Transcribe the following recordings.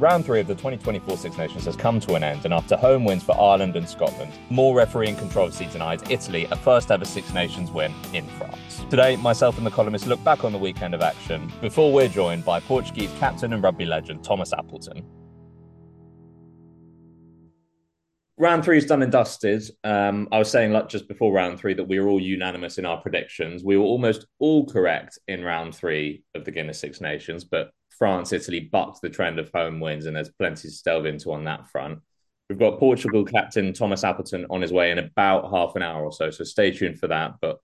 Round three of the 2024 Six Nations has come to an end, and after home wins for Ireland and Scotland, more refereeing controversy denied Italy a first ever Six Nations win in France. Today, myself and the columnists look back on the weekend of action before we're joined by Portuguese captain and rugby legend Tomas Appleton. round three is done and dusted. Um, I was saying like just before round three that we were all unanimous in our predictions. We were almost all correct in round three of the Guinness Six Nations, but France, Italy bucked the trend of home wins, and there's plenty to delve into on that front. We've got Portugal captain Tomas Appleton on his way in about half an hour or so, so stay tuned for that. But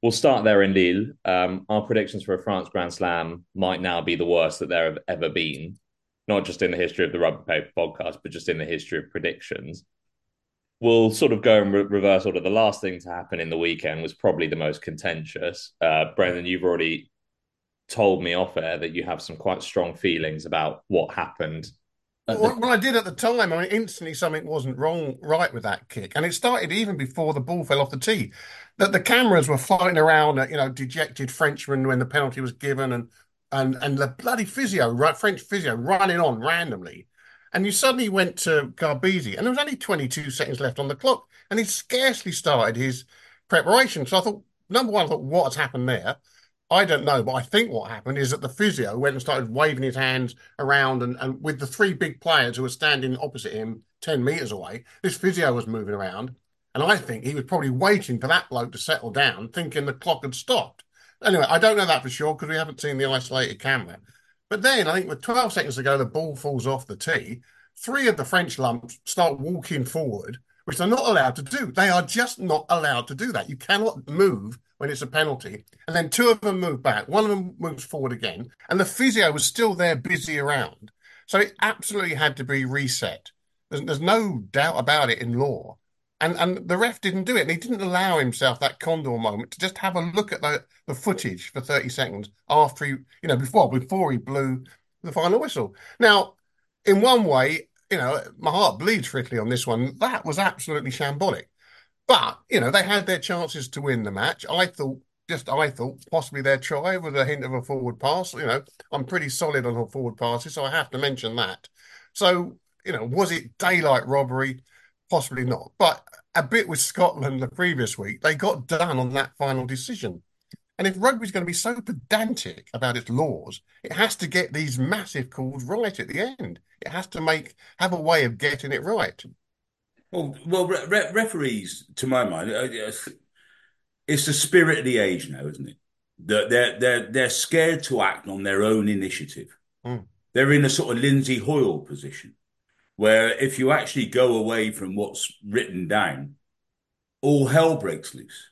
we'll start there in Lille. Um, our predictions for a France Grand Slam might now be the worst that there have ever been, not just in the history of the Rugby Paper podcast, but just in the history of predictions we'll sort of go in re- reverse order. The last thing to happen in the weekend was probably the most contentious. Uh, Brendan, you've already told me off air that you have some quite strong feelings about what happened. Well, the... well, I did at the time. I mean, instantly something wasn't wrong, right with that kick, and it started even before the ball fell off the tee. That the cameras were flying around, at, you know, dejected Frenchmen when the penalty was given, and and and the bloody physio, right, French physio, running on randomly and you suddenly went to Garbisi, and there was only 22 seconds left on the clock, and he scarcely started his preparation. So I thought, number one, I thought, what's happened there? I don't know, but I think what happened is that the physio went and started waving his hands around, and, and with the three big players who were standing opposite him 10 metres away, this physio was moving around. And I think he was probably waiting for that bloke to settle down, thinking the clock had stopped. Anyway, I don't know that for sure because we haven't seen the isolated camera. But then I think with 12 seconds to go, the ball falls off the tee. Three of the French lumps start walking forward, which they're not allowed to do. They are just not allowed to do that. You cannot move when it's a penalty. And then two of them move back. One of them moves forward again. And the physio was still there busy around. So it absolutely had to be reset. There's, there's no doubt about it in law. And and the ref didn't do it. And he didn't allow himself that condor moment to just have a look at the, the footage for 30 seconds after he, you know, before before he blew the final whistle. Now, in one way, you know, my heart bleeds for Italy on this one. That was absolutely shambolic. But, you know, they had their chances to win the match. I thought, just I thought, possibly their try with a hint of a forward pass. You know, I'm pretty solid on a forward passes, so I have to mention that. So, you know, was it daylight robbery? Possibly not. But a bit with Scotland the previous week, they got done on that final decision. And if rugby's going to be so pedantic about its laws, it has to get these massive calls right at the end. It has to make have a way of getting it right. Well, well, re- referees, to my mind, uh, it's the spirit of the age now, isn't it? They're they're they're, they're scared to act on their own initiative. Mm. They're in a sort of Lindsay Hoyle position where if you actually go away from what's written down, all hell breaks loose.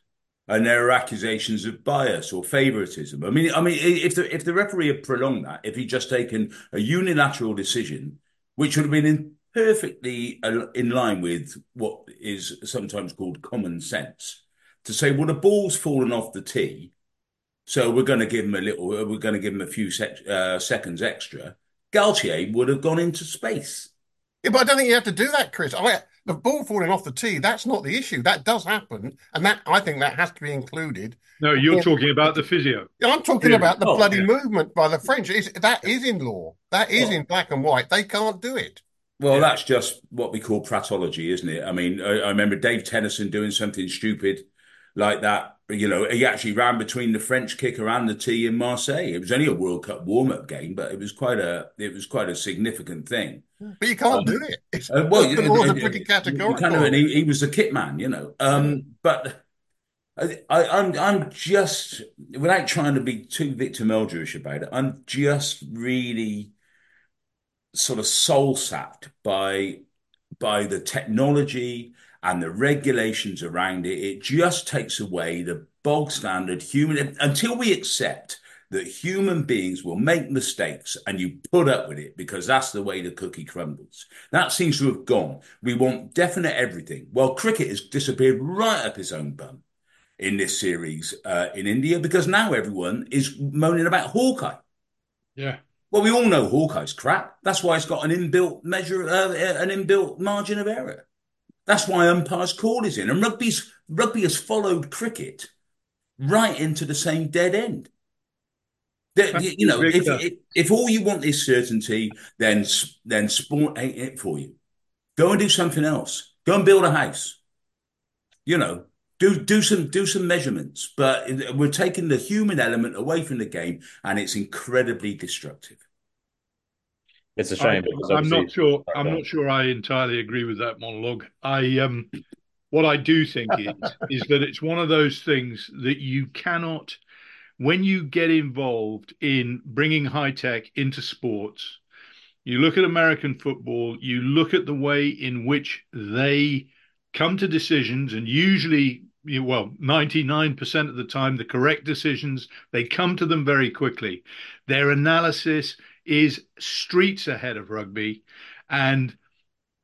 And there are accusations of bias or favoritism. I mean, I mean, if the if the referee had prolonged that, if he'd just taken a unilateral decision, which would have been in perfectly in line with what is sometimes called common sense, to say, well, the ball's fallen off the tee, so we're going to give him a little, we're going to give him a few sec, uh, seconds extra. Galthié would have gone into space. Yeah, but I don't think you have to do that, Chris. I, the ball falling off the tee, that's not the issue. That does happen. And that I think that has to be included. No, you're talking about the physio. I'm talking yeah. about the oh, bloody yeah. movement by the French. It's, that is in law. That is in black and white. They can't do it. Well, yeah. that's just what we call pratology, isn't it? I mean, I, I remember Dave Tennyson doing something stupid like that you know, he actually ran between the French kicker and the tee in Marseille. It was only a World Cup warm-up game, but it was quite a it was quite a significant thing. But you can't um, do it. Uh, well, the laws are pretty categorical. Kind of, and he, he, was the kit man, you know. Um, but I, I'm I'm just without trying to be too Victor Meldrewish about it. I'm just really sort of soul sapped by by the technology and the regulations around it, it just takes away the bog standard human until we accept that human beings will make mistakes and you put up with it because that's the way the cookie crumbles. That seems to have gone. We want definite everything. Well, cricket has disappeared right up his own bum in this series uh, in India because now everyone is moaning about Hawkeye. Yeah. Well, we all know Hawkeye's crap. That's why it's got an inbuilt measure, uh, an inbuilt margin of error. That's why umpires call is in. And rugby's rugby has followed cricket right into the same dead end. you know, if, if, if all you want is certainty, then then sport ain't it for you. Go and do something else. Go and build a house. You know, do do some do some measurements. But uh, we're taking the human element away from the game, and it's incredibly destructive. It's a shame. I, am not sure. I'm not sure. I entirely agree with that monologue. I um, what I do think is is that it's one of those things that you cannot when you get involved in bringing high tech into sports, you look at American football, you look at the way in which they come to decisions, and usually, well, 99% of the time, the correct decisions, they come to them very quickly. Their analysis is streets ahead of rugby. And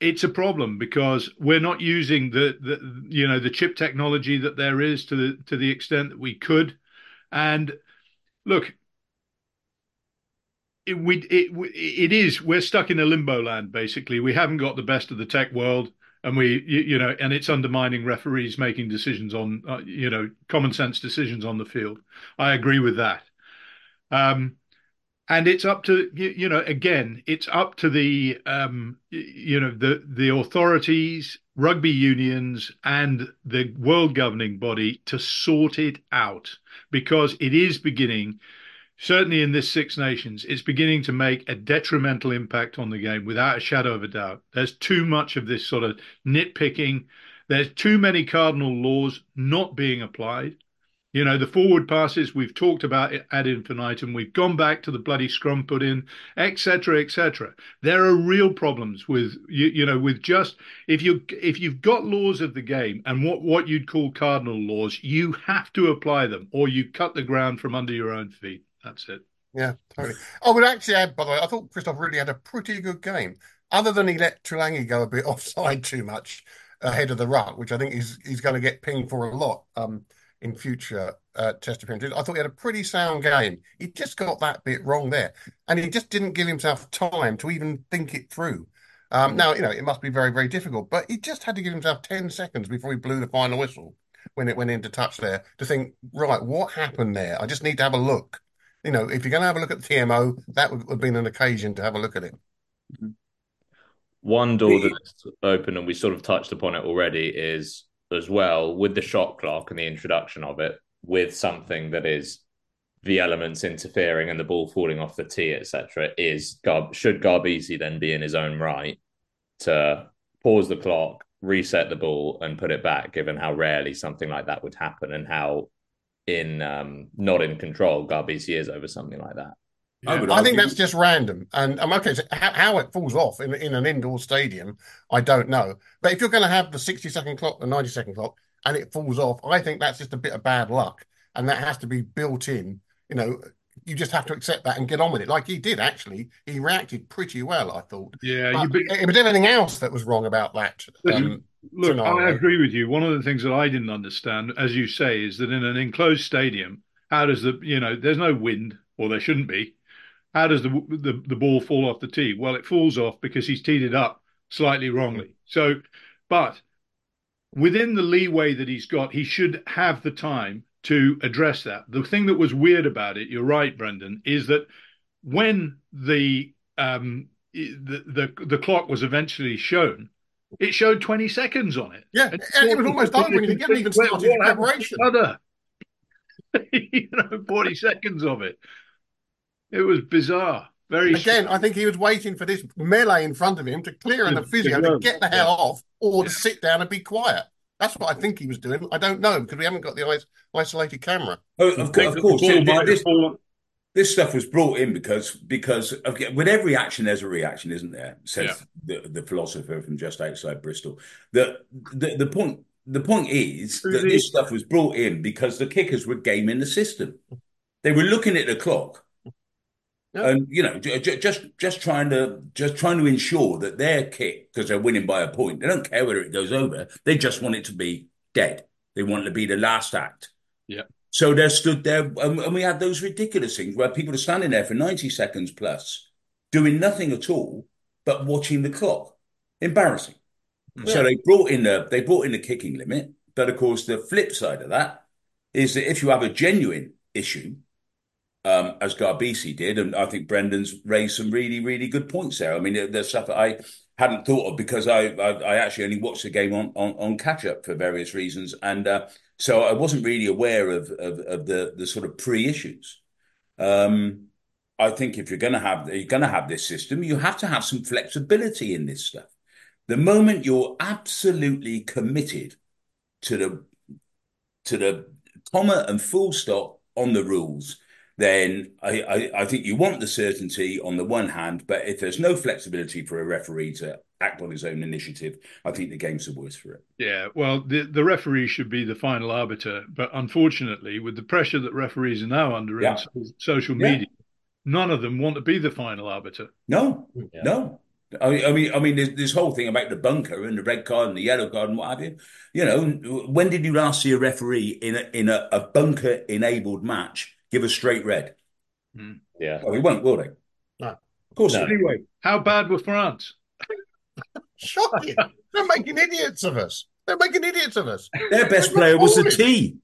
it's a problem because we're not using the, the you know the chip technology that there is to the to the extent that we could and look, it, we it it is we're stuck in a limbo land basically. We haven't got the best of the tech world, and we you, you know, and it's undermining referees making decisions on uh, you know common sense decisions on the field. I agree with that. Um, and it's up to you know again it's up to the um, you know the the authorities rugby unions and the world governing body to sort it out. Because it is beginning certainly in this six nations it's beginning to make a detrimental impact on the game without a shadow of a doubt. There's too much of this sort of nitpicking. There's too many cardinal laws not being applied you know, the forward passes we've talked about it ad infinitum. We've gone back to the bloody scrum put in, etc., etc. There are real problems with you, you know, with just if you if you've got laws of the game and what what you'd call cardinal laws, you have to apply them, or you cut the ground from under your own feet. That's it. Yeah, totally. I would actually add, by the way, I thought Christoph really had a pretty good game, other than he let Tuilagi go a bit offside too much ahead of the ruck, which I think he's he's going to get pinged for a lot. Um, in future uh, test appearances. I thought he had a pretty sound game. He just got that bit wrong there, and he just didn't give himself time to even think it through. Um, now, you know, it must be very, very difficult, but he just had to give himself 10 seconds before he blew the final whistle when it went into touch there to think, right, what happened there? I just need to have a look. You know, if you're going to have a look at the TMO, that would have been an occasion to have a look at it. One door that's open, and we sort of touched upon it already, is as well with the shot clock and the introduction of it with something that is the elements interfering and the ball falling off the tee, etc. Is Gar- should Garbisi then be in his own right to pause the clock, reset the ball, and put it back? Given how rarely something like that would happen and how in um, not in control Garbisi is over something like that. Yeah. I, I think that's just random. And I'm um, okay. So how, how, it falls off in, in an indoor stadium, I don't know. But if you're going to have the 60 second clock, the 90 second clock, and it falls off, I think that's just a bit of bad luck. And that has to be built in. You know, you just have to accept that and get on with it. Like he did, actually. He reacted pretty well, I thought. Yeah. But it was everything else that was wrong about that. Um, Look, scenario. I agree with you. One of the things that I didn't understand, as you say, is that in an enclosed stadium, how does the, you know, there's no wind, or there shouldn't be how does the, the, the ball fall off the tee? Well, it falls off because he's teed it up slightly wrongly. So, but within the leeway that he's got, he should have the time to address that. The thing that was weird about it, you're right, Brendan, is that when the um, the, the the clock was eventually shown, it showed 20 seconds on it. Yeah, and it was almost done when he didn't even start his preparation. you know, 40 seconds of it. It was bizarre. Very again. I think he was waiting for this melee in front of him to clear in the physio to get the hell yeah. off, or to sit down and be quiet. That's what I think he was doing. I don't know because we haven't got the isolated camera. Oh, of, of course, this, this, stuff was brought in because because of, with every action there's a reaction, isn't there? Says yeah. the, the philosopher from just outside Bristol. The the, the point the point is that this stuff was brought in because the kickers were gaming the system. They were looking at the clock and you know, just just trying to just trying to ensure that their kick, because they're winning by a point, they don't care whether it goes over. They just want it to be dead. They want it to be the last act. Yeah. So they stood there, and, and we had those ridiculous things where people are standing there for ninety seconds plus, doing nothing at all but watching the clock. Embarrassing. Yeah. So they brought in the they brought in the kicking limit, but of course the flip side of that is that if you have a genuine issue um, as Garbisi did, and I think Brendan's raised some really, really good points there. I mean, there's stuff that I hadn't thought of because I I, I actually only watched the game on on, on catch up for various reasons, and uh, so I wasn't really aware of of, of the the sort of pre issues. Um, I think if you're going to have you're going to have this system, you have to have some flexibility in this stuff. The moment you're absolutely committed to the to the comma and full stop on the rules, then I, I, I, think you want the certainty on the one hand, but if there's no flexibility for a referee to act on his own initiative, I think the game's the worse for it. Yeah, well, the, the referee should be the final arbiter, but unfortunately, with the pressure that referees are now under yeah. in social media, yeah. none of them want to be the final arbiter. No, yeah. no. I mean, I mean, there's this whole thing about the bunker and the red card and the yellow card and what have you. You know, when did you last see a referee in a, in a, a bunker enabled match give a straight red? Mm. Yeah, well, we won't, will they? No, of course. No. Anyway, how bad were France? Shocking! They're making idiots of us. They're making idiots of us. Their best player was the T.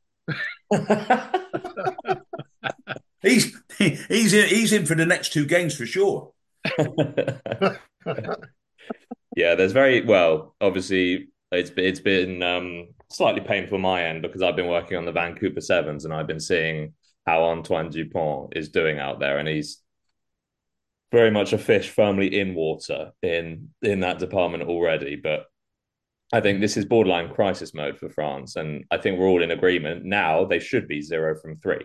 he's he's in, he's in for the next two games for sure. yeah, there's very well. Obviously, it's it's been um, slightly painful on my end because I've been working on the Vancouver Sevens and I've been seeing how Antoine Dupont is doing out there, and he's very much a fish firmly in water in in that department already. But I think this is borderline crisis mode for France, and I think we're all in agreement now. They should be zero from three.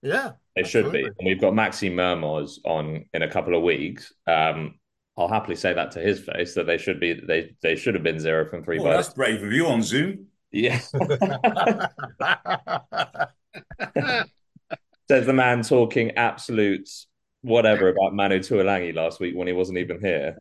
Yeah, they absolutely. should be. And we've got Maxime Mermoz on in a couple of weeks. Um, I'll happily say that to his face that they should be they they should have been zero from three. Well, that's brave of you on Zoom. Yeah. Says the man talking absolute whatever about Manu Tuilagi last week when he wasn't even here.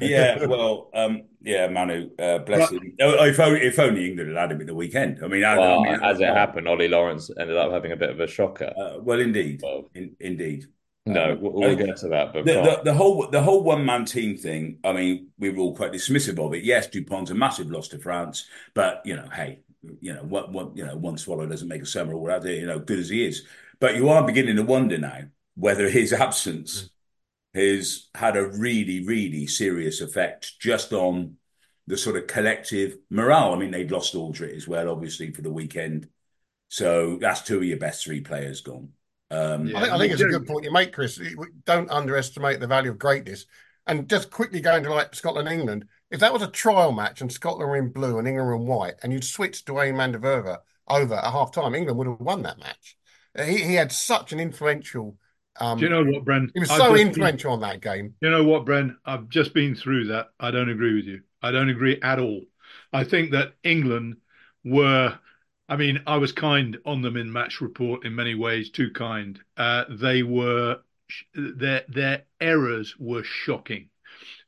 yeah, well, um, yeah, Manu, uh, bless him. Oh, if, only, if only England had had him at the weekend. I mean, well, I mean as it happened, Ollie Lawrence ended up having a bit of a shocker. Uh, well, indeed, well, in, indeed. No, um, we'll, we'll get to that. But the, the, the, whole the whole one man team thing. I mean, we were all quite dismissive of it. Yes, Dupont's a massive loss to France, but you know, hey, you know what? What you know, one swallow doesn't make a summer or whatever. You know, good as he is, but you are beginning to wonder now whether his absence has had a really, really serious effect just on the sort of collective morale. I mean, they'd lost Alldritt as well, obviously, for the weekend. So that's two of your best three players gone. Um, yeah. I, think, I think it's a good point you make, Chris. Don't underestimate the value of greatness. And just quickly going to like Scotland England, if that was a trial match and Scotland were in blue and England were in white, and you'd switched Duhan van der Merwe at half time, England would have won that match. He, he had such an influential. Um, Do you know what, Bren? He was so influential been, on that game. You know what, Bren? I've just been through that. I don't agree with you. I don't agree at all. I think that England were I mean, I was kind on them in match report in many ways, too kind. Uh, they were their their errors were shocking,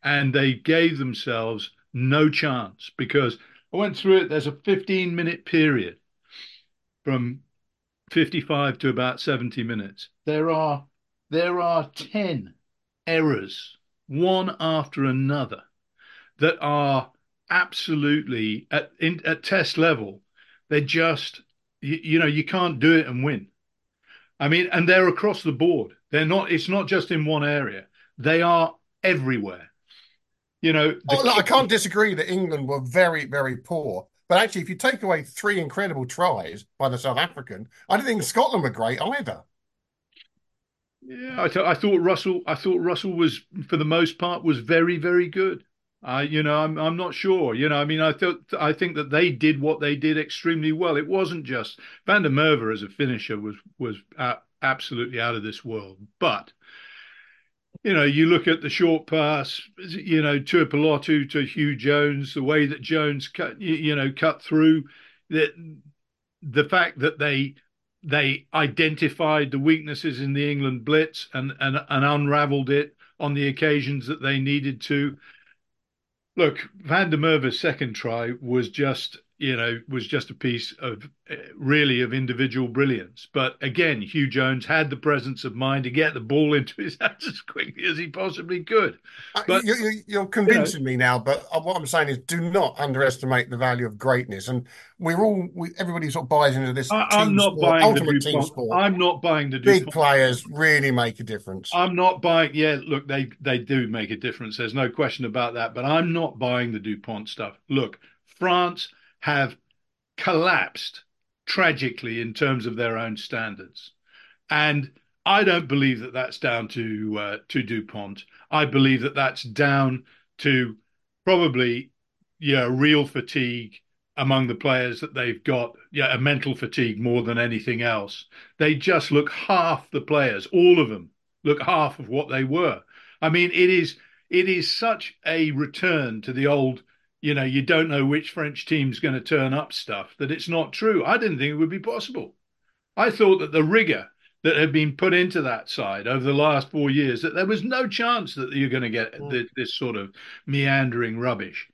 and they gave themselves no chance because I went through it. There's a 15 minute period from 55 to about 70 minutes. There are there are 10 errors, one after another, that are absolutely at in, at test level they're just, you, you know, you can't do it and win. I mean, and they're across the board. They're not. It's not just in one area. They are everywhere. You know, oh, look, I can't disagree that England were very, very poor. But actually, if you take away three incredible tries by the South African, I don't think Scotland were great either. Yeah, I, th- I thought Russell. I thought Russell was, for the most part, was very, very good. I, you know, I'm I'm not sure. You know, I mean, I thought I think that they did what they did extremely well. It wasn't just Van der Merwe as a finisher was was absolutely out of this world. But you know, you look at the short pass, you know, Tuipulotu to Huw Jones, the way that Jones cut, you know, cut through that, the fact that they they identified the weaknesses in the England blitz and and and unravelled it on the occasions that they needed to. Look, Van der Merwe's second try was just, you know, was just a piece of uh, really of individual brilliance. But again, Huw Jones had the presence of mind to get the ball into his hands as quickly as he possibly could. Uh, but you, are convincing you know, me now. But uh, what I'm saying is, do not underestimate the value of greatness. And we're all, we, everybody sort of buys into this. I, am not sport, buying ultimate the team sport. I'm not buying the big players really make a difference. I'm not buying. Yeah, look, they they do make a difference. There's no question about that. But I'm not buying the Dupont stuff. Look, France have collapsed tragically in terms of their own standards. And I don't believe that that's down to uh, to Dupont. I believe that that's down to probably yeah real fatigue among the players that they've got. Yeah, a mental fatigue more than anything else. They just look half the players, all of them look half of what they were. I mean, it is it is such a return to the old you know, you don't know which French team's going to turn up stuff, that it's not true. I didn't think it would be possible. I thought that the rigor that had been put into that side over the last four years, that there was no chance that you're going to get mm. this, this, sort of meandering rubbish.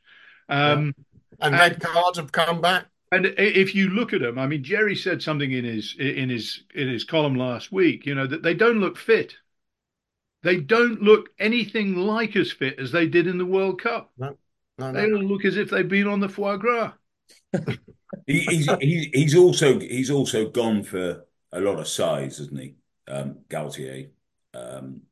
Um, yeah. and, and red cards have come back. And if you look at them, I mean, Jerry said something in his in his in his column last week. You know that they don't look fit. They don't look anything like as fit as they did in the World Cup. No. No, they don't look as if they've been on the foie gras. he, he's, he, he's also he's also gone for a lot of size, isn't he, um, Galthié? Um,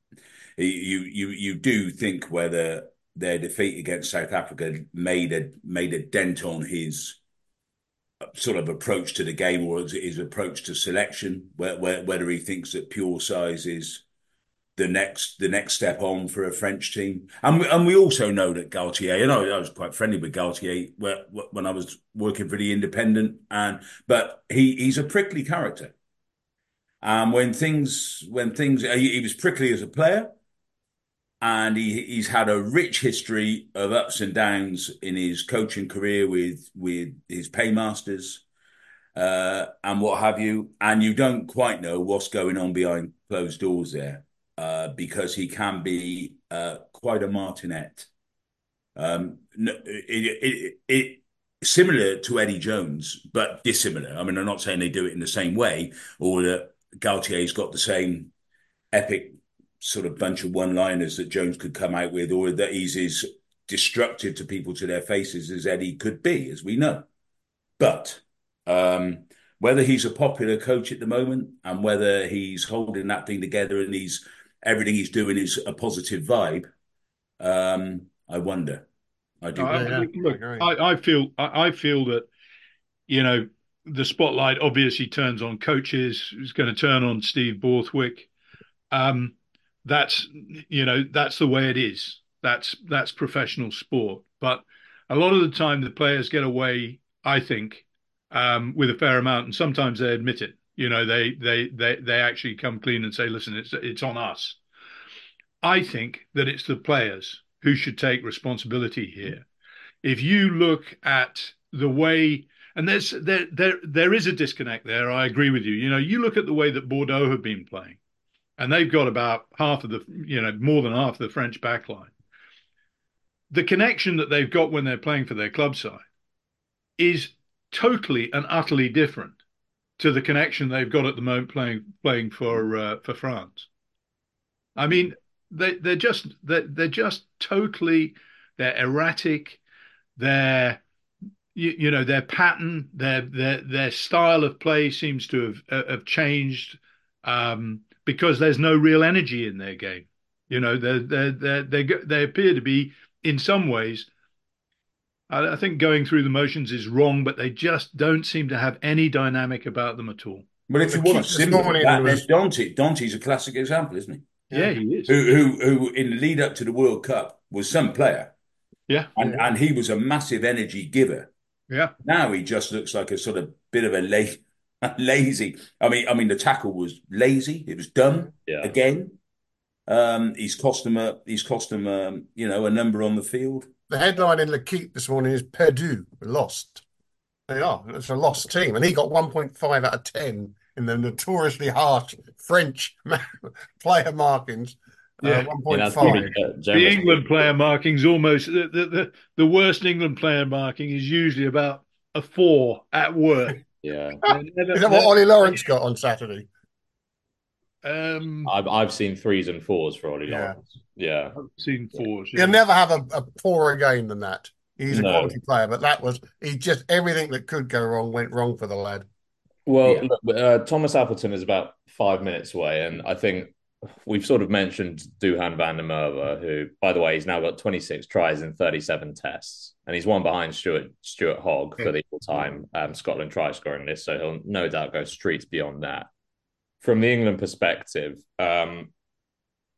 he, you you you do think whether their defeat against South Africa made a made a dent on his uh, sort of approach to the game or his approach to selection, where, where, whether he thinks that pure size is the next the next step on for a French team. And we, and we also know that Galthié, and I, I was quite friendly with Galthié when I was working for the Independent, and but he he's a prickly character. And when things when things he, he was prickly as a player, and he he's had a rich history of ups and downs in his coaching career with with his paymasters. Uh, and what have you, and you don't quite know what's going on behind closed doors there uh, because he can be uh, quite a martinet. Um, it, it, it, similar to Eddie Jones, but dissimilar. I mean, I'm not saying they do it in the same way, or that Galthié's got the same epic sort of bunch of one-liners that Jones could come out with, or that he's as destructive to people to their faces as Eddie could be, as we know. But um, whether he's a popular coach at the moment and whether he's holding that thing together and he's everything he's doing is a positive vibe. Um, I wonder. I do. I, look, I, I feel I, I feel that you know the spotlight obviously turns on coaches. It's going to turn on Steve Borthwick. Um, that's you know that's the way it is. That's that's professional sport. But a lot of the time, the players get away. I think um, with a fair amount, and sometimes they admit it. You know, they they they they actually come clean and say, "Listen, it's it's on us." I think that it's the players who should take responsibility here. If you look at the way, and there's there there there is a disconnect there. I agree with you. You know, you look at the way that Bordeaux have been playing, and they've got about half of the, you know, more than half of the French backline. The connection that they've got when they're playing for their club side is totally and utterly different to the connection they've got at the moment playing playing for uh, for France. I mean, they they're just they're, they're just totally they're erratic. They're you, you know their pattern, their their their style of play seems to have uh, have changed um, because there's no real energy in their game. You know, they they they they they appear to be in some ways I, think going through the motions is wrong, but they just don't seem to have any dynamic about them at all. But if you want to simplify that, was... Danty. Danty's a classic example, isn't he? Yeah, he is. Who, who, who, in the lead up to the World Cup, was some player. Yeah, and yeah. and he was a massive energy giver. Yeah. Now he just looks like a sort of bit of a la- lazy. I mean, I mean, the tackle was lazy. It was done yeah. again. Um, he's cost him a he's cost him um, you know a number on the field. The headline in L'Equipe this morning is Perdu, lost. They are. It's a lost team. And he got 1.5 out of 10 in the notoriously harsh French player markings. Uh, yeah, uh, 1.5. the England player markings almost the, the, the worst England player marking is usually about a four at work. Yeah. Never, Is that what Ollie Lawrence got on Saturday? Um, I've I've seen threes and fours for Ollie yeah. Lawrence. Yeah, I've seen fours. Yeah. He'll never have a, a poorer game than that. He's a no. quality player, but that was he just everything that could go wrong went wrong for the lad. Well, yeah. look, uh, Tomas Appleton is about five minutes away, and I think we've sort of mentioned Duhan van der Merwe, who, by the way, he's now got 26 tries in 37 tests, and he's one behind Stuart Stuart Hogg for the all-time um, Scotland try scoring list. So he'll no doubt go streets beyond that. From the England perspective, um,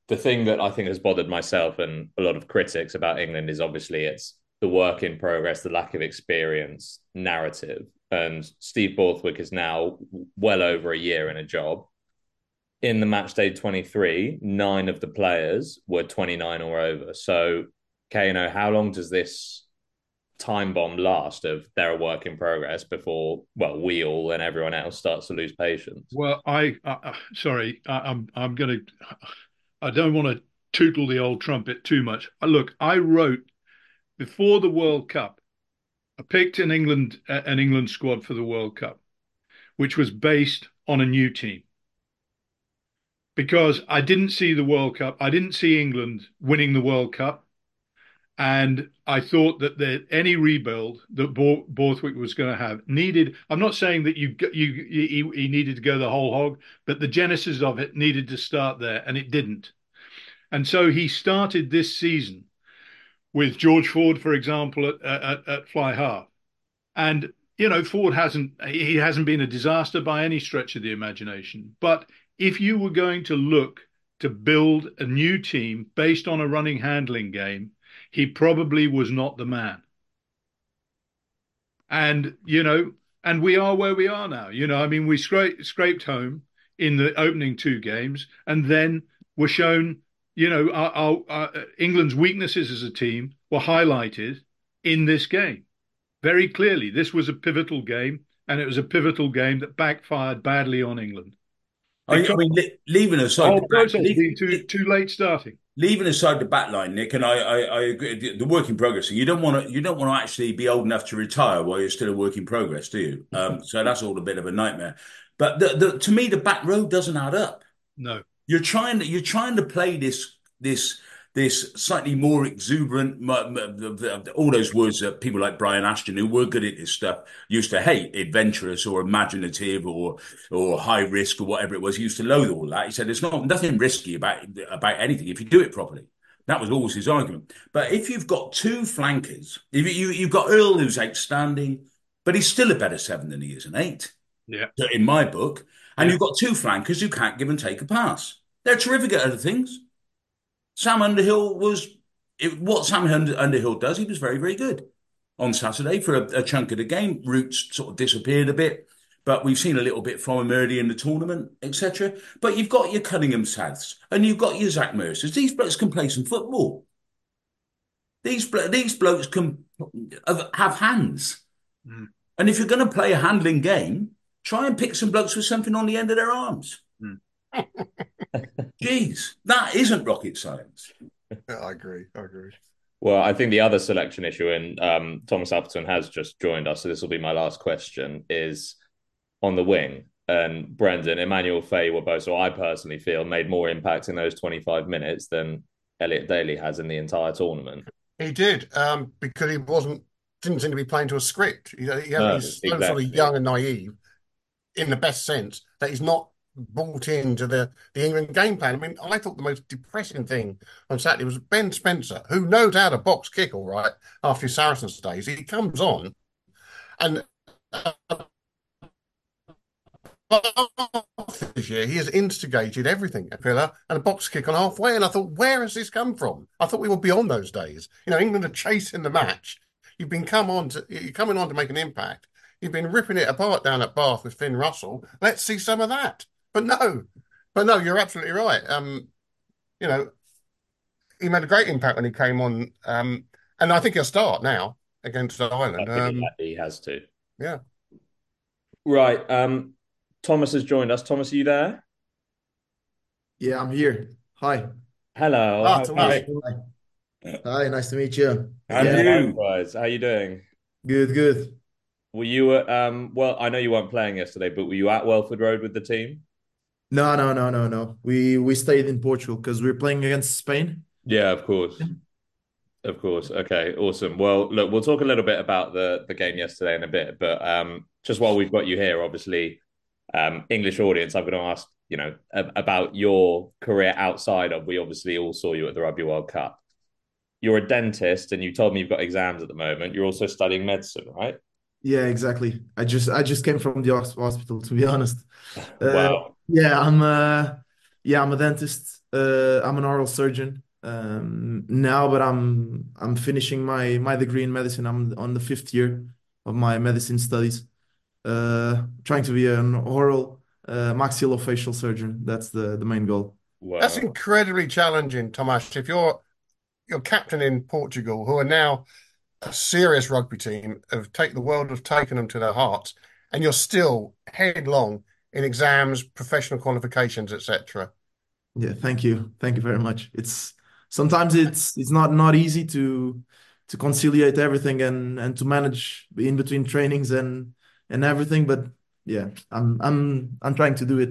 the thing that I think has bothered myself and a lot of critics about England is obviously it's the work in progress, the lack of experience narrative. And Steve Borthwick is now well over a year in a job in the match day 23, nine of the players were 29 or over. So, Kano, how long does this time bomb last of they're a work in progress before, well, we all and everyone else starts to lose patience? Well, I, uh, sorry, I, I'm, I'm going to, I don't want to tootle the old trumpet too much. Look, I wrote before the World Cup, I picked an England, an England squad for the World Cup, which was based on a new team because I didn't see the World Cup. I didn't see England winning the World Cup. And I thought that the, any rebuild that Borthwick was going to have needed. I'm not saying that you you he, he needed to go the whole hog, but the genesis of it needed to start there, and it didn't. And so he started this season with George Ford, for example, at, at, at fly half, and you know Ford hasn't he hasn't been a disaster by any stretch of the imagination, but if you were going to look to build a new team based on a running handling game, he probably was not the man. And, you know, and we are where we are now. You know, I mean, we scra- scraped home in the opening two games and then were shown, you know, our, our, our, England's weaknesses as a team were highlighted in this game very clearly. This was a pivotal game, and it was a pivotal game that backfired badly on England. I mean, leaving aside the back, leave, too, too late starting. Leaving aside the back line, Nick, and I, I, I agree. The work in progress. You don't want to, you don't want to actually be old enough to retire while you're still a work in progress, do you? Um, so that's all a bit of a nightmare. But the, the, to me, the back row doesn't add up. No, you're trying to, you're trying to play this, this this slightly more exuberant, all those words that people like Brian Ashton, who were good at this stuff, used to hate, adventurous or imaginative or or high risk or whatever it was. He used to loathe all that. He said there's not nothing risky about about anything if you do it properly. That was always his argument. But if you've got two flankers, if you you've got Earl who's outstanding, but he's still a better seven than he is an eight. Yeah, in my book, and yeah. you've got two flankers who can't give and take a pass. They're terrific at other things. Sam Underhill was it, what Sam Underhill does. He was very, very good on Saturday for a, a, chunk of the game. Roots sort of disappeared a bit, but we've seen a little bit from him early in the tournament, etc. But you've got your Cunningham Souths and you've got your Zach Mercers. These blokes can play some football. These these blokes can have hands, mm. and if you're going to play a handling game, try and pick some blokes with something on the end of their arms. Jeez, that isn't rocket science. Yeah, I agree. I agree. Well, I think the other selection issue, and um, Tomas Appleton has just joined us, so this will be my last question, is on the wing. And Brendan, Immanuel Feyi-Waboso, I personally feel, made more impact in those 25 minutes than Elliot Daly has in the entire tournament. He did, um, because he wasn't didn't seem to be playing to a script. He, he, no, he's exactly. sort of young and naive in the best sense that he's not brought into the, the England game plan. I mean, I thought the most depressing thing on Saturday was Ben Spencer, who knows how to box kick all right after his Saracens days. He comes on and uh, this year he has instigated everything at Villa and a box kick on halfway. And I thought, where has this come from? I thought we were beyond those days. You know, England are chasing the match. You've been come on to you're coming on to make an impact. You've been ripping it apart down at Bath with Finn Russell. Let's see some of that. But no, but no, you're absolutely right. Um, you know, he made a great impact when he came on, um, and I think he'll start now against Ireland. Um, he has to. Yeah. Right. Um, Tomas has joined us. Tomas, are you there? Yeah, I'm here. Hi. Hello. Ah, Hi. Hi. Nice to meet you. How yeah. you? How are you doing? Good. Good. Were you at, um, well, I know you weren't playing yesterday, but were you at Welford Road with the team? No, no, no, no, no. We we stayed in Portugal because we are playing against Spain. Yeah, of course. Of course. Okay, awesome. Well, look, we'll talk a little bit about the the game yesterday in a bit, but um, just while we've got you here, obviously, um, English audience, I'm going to ask, you know, about your career outside of. We obviously all saw you at the Rugby World Cup. You're a dentist, and you told me you've got exams at the moment. You're also studying medicine, right? Yeah, exactly. I just I just came from the hospital, to be honest. wow. Uh, yeah, I'm uh yeah, I'm a dentist. Uh, I'm an oral surgeon um, now, but I'm I'm finishing my my degree in medicine. I'm on the fifth year of my medicine studies. Uh, trying to be an oral uh, maxillofacial surgeon. That's the the main goal. Wow. That's incredibly challenging, Tomas. If you're you're captain in Portugal, who are now a serious rugby team, have take the world have taken them to their hearts, and you're still headlong in exams, professional qualifications, etc. Yeah, thank you, thank you very much. It's sometimes it's it's not not easy to to conciliate everything and and to manage in between trainings and and everything, but yeah, I'm I'm I'm trying to do it.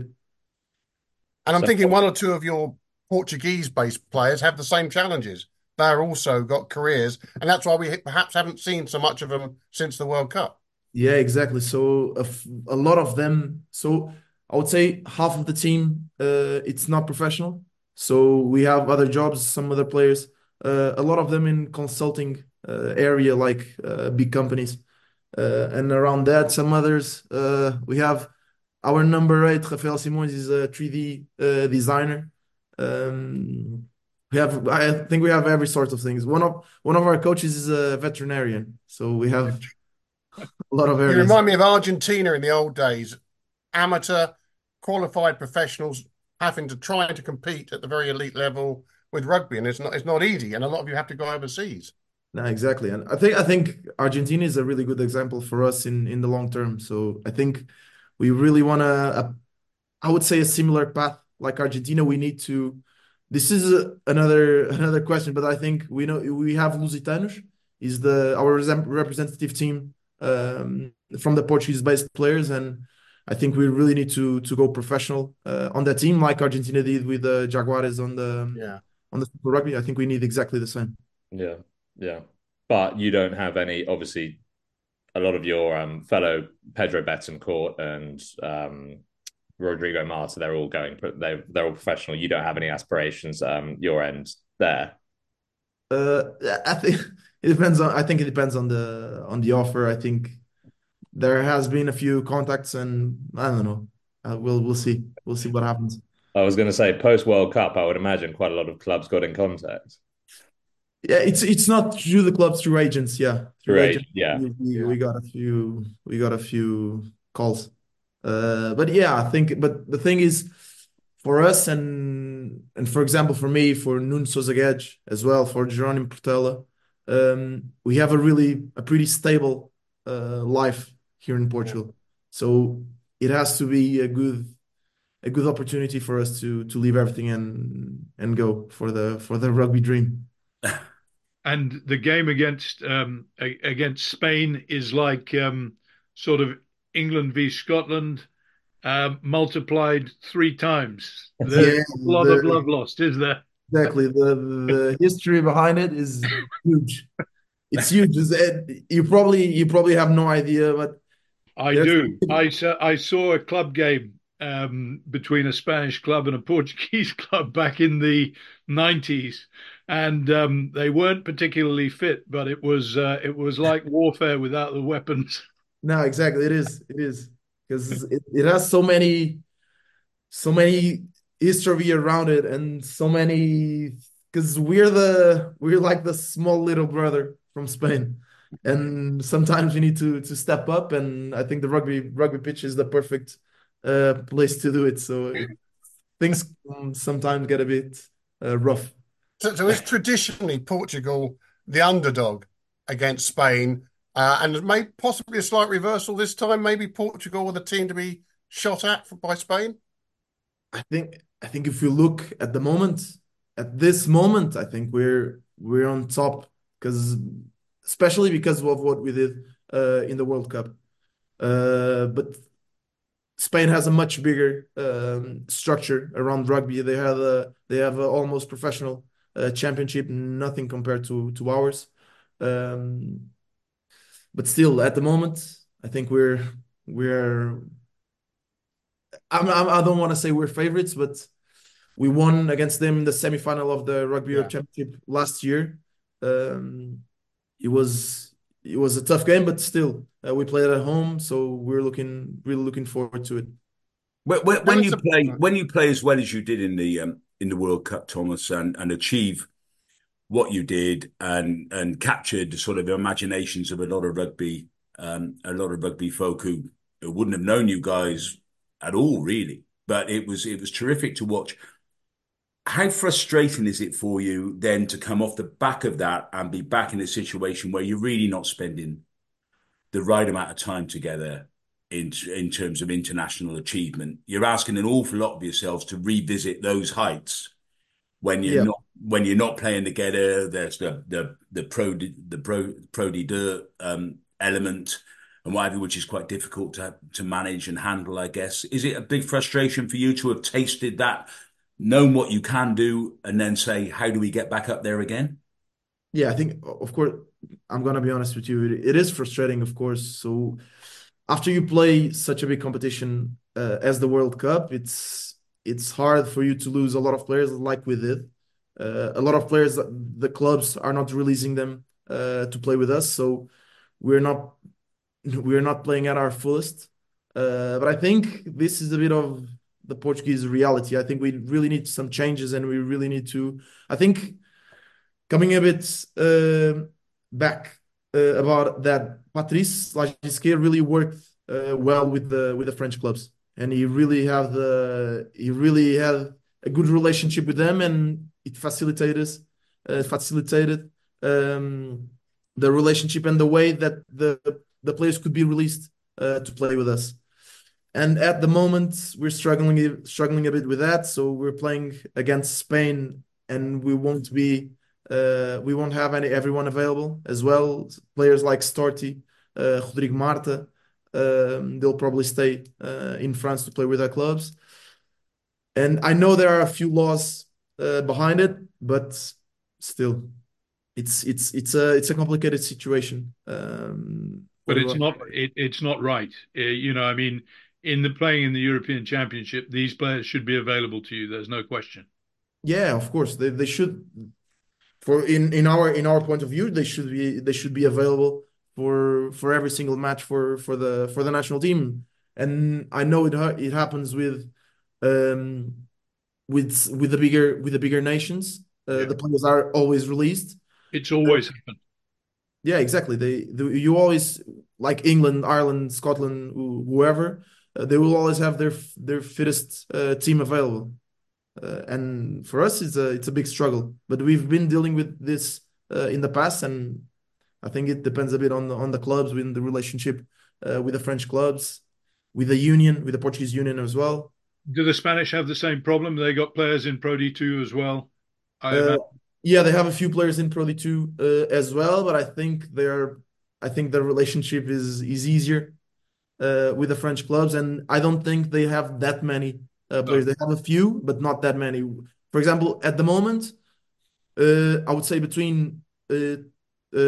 And I'm so, thinking one or two of your Portuguese-based players have the same challenges. They're also got careers, and that's why we perhaps haven't seen so much of them since the World Cup. Yeah, exactly. So a, a lot of them. So I would say half of the team, uh, it's not professional. So we have other jobs, some other players, uh, a lot of them in consulting uh, area, like uh, big companies, uh, and around that, some others. Uh, we have our number eight, Rafael Simões, is a 3D uh, designer. Um, we have, I think, we have every sort of things. One of one of our coaches is a veterinarian, so we have a lot of areas. You remind me of Argentina in the old days. Amateur, qualified professionals having to try to compete at the very elite level with rugby, and it's not it's not easy. And a lot of you have to go overseas. No, exactly. And I think I think Argentina is a really good example for us in in the long term. So I think we really want to. Uh, I would say a similar path like Argentina. We need to. This is a, another another question, but I think we know we have Lusitanos is the our representative team um, from the Portuguese-based players, and I think we really need to to go professional uh, on that team, like Argentina did with the Jaguares on the yeah on the Super Rugby. I think we need exactly the same. Yeah, yeah, but you don't have any. Obviously, a lot of your um, fellow Pedro Bettencourt and um, Rodrigo Marta, they're all going. They they're all professional. You don't have any aspirations. Um, your end there. Uh, I think it depends on. I think it depends on the on the offer. I think there has been a few contacts, and I don't know. Uh, we'll we'll see. We'll see what happens. I was going to say post World Cup. I would imagine quite a lot of clubs got in contact. Yeah, it's it's not through the clubs, through agents. Yeah, through agents. Yeah, we, we, we, got a few. We got a few calls. Uh, but yeah, I think. But the thing is, for us and and for example, for me, for Nuno Sousa Guedes as well, for Jerónimo Portela, um, we have a really a pretty stable uh, life here in Portugal. So it has to be a good a good opportunity for us to to leave everything and and go for the for the rugby dream. and the game against um, against Spain is like um, sort of England v Scotland uh, multiplied three times. There's yeah, a lot the, of love lost, is there? Exactly. The the history behind it is huge. It's huge. You probably you probably have no idea, but I do. I saw I saw a club game um, between a Spanish club and a Portuguese club back in the nineties, and um, they weren't particularly fit, but it was uh, it was like warfare without the weapons. No, exactly. It is. It is because it, it has so many, so many history around it, and so many. Because we're the we're like the small little brother from Spain, and sometimes we need to to step up. And I think the rugby rugby pitch is the perfect uh, place to do it. So things sometimes get a bit uh, rough. So, so it's traditionally Portugal the underdog against Spain, uh, and may possibly a slight reversal this time. Maybe Portugal were the team to be shot at by Spain. I think. I think if you look at the moment, at this moment, I think we're we're on top because, especially because of what we did uh, in the World Cup. Uh, but Spain has a much bigger um, structure around rugby. They have a they have a almost professional uh, championship, nothing compared to to ours. Um, but still, at the moment, I think we're we're. I'm, I'm, I don't want to say we're favorites, but we won against them in the semi-final of the Rugby Europe Championship last year. Um, it was it was a tough game, but still, uh, we played at home, so we're looking really looking forward to it. When, when, when you play when you play as well as you did in the um, in the World Cup, Tomas, and, and achieve what you did and and captured the sort of imaginations of a lot of rugby um, a lot of rugby folk who, who wouldn't have known you guys at all, really. But it was it was terrific to watch how frustrating is it for you then to come off the back of that and be back in a situation where you're really not spending the right amount of time together in in terms of international achievement? You're asking an awful lot of yourselves to revisit those heights when you're yeah. not when you're not playing together. There's the the the pro the pro pro de um, element and whatever, which is quite difficult to to manage and handle. I guess is it a big frustration for you to have tasted that known what you can do and then say, how do we get back up there again? Yeah, I think, of course, I'm going to be honest with you. It is frustrating, of course. So after you play such a big competition uh, as the World Cup, it's it's hard for you to lose a lot of players like we did. Uh, a lot of players, the clubs are not releasing them uh, to play with us, so we're not we're not playing at our fullest. Uh, but I think this is a bit of the Portuguese reality. I think we really need some changes, and we really need to. I think coming a bit uh, back uh, about that, Patrice Lagisquet really worked uh, well with the with the French clubs, and he really have the he really had a good relationship with them, and it facilitated uh, facilitated um, the relationship and the way that the the players could be released uh, to play with us and at the moment we're struggling struggling a bit with that. So we're playing against Spain, and we won't be uh, we won't have any everyone available as well. Players like Storti, uh, Rodrigo Marta, um, they'll probably stay uh, in France to play with their clubs. And I know there are a few laws uh, behind it, but still, it's it's it's a it's a complicated situation. Um, but it's not it, it's not right. Uh, you know, I mean, in the playing in the European Championship, these players should be available to you. There's no question. Yeah, of course they they should. For in in our in our point of view, they should be they should be available for for every single match for for the for the national team. And I know it it happens with um with with the bigger with the bigger nations. Uh, yeah. The players are always released. It's always uh, happened. Yeah, exactly. They, they you always like England, Ireland, Scotland, whoever uh, they will always have their their fittest uh, team available. Uh, and for us, it's a it's a big struggle. But we've been dealing with this in the past, and I think it depends a bit on the on the clubs, with the relationship with the French clubs, with the union, with the Portuguese union as well. Do the Spanish have the same problem? They got players in Pro D2 as well. Uh, yeah, they have a few players in Pro D2 uh, as well, but I think they're I think the relationship is is easier uh, with the French clubs, and I don't think they have that many uh, players. No. They have a few, but not that many. For example, at the moment, uh, I would say between uh, uh,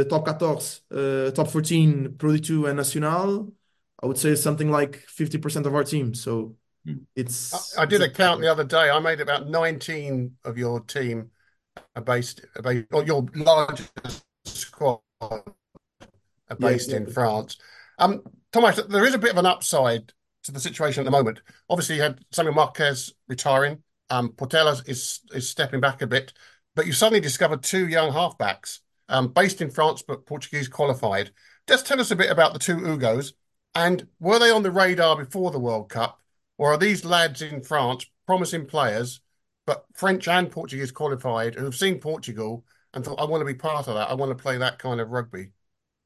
top 14, uh, top 14, Pro D2, and Nacional, I would say something like 50% of our team. So hmm. it's. I, I did a count the other day. I made about 19 of your team are based, are based or your largest squad are based yeah, yeah. in France. Um, Tomas, there is a bit of an upside to the situation at the moment. Obviously, you had Samuel Marques retiring. Um, Portela is is stepping back a bit, but you suddenly discovered two young halfbacks um, based in France but Portuguese qualified. Just tell us a bit about the two Hugos and were they on the radar before the World Cup, or are these lads in France promising players, but French and Portuguese qualified who've seen Portugal and thought, I want to be part of that. I want to play that kind of rugby.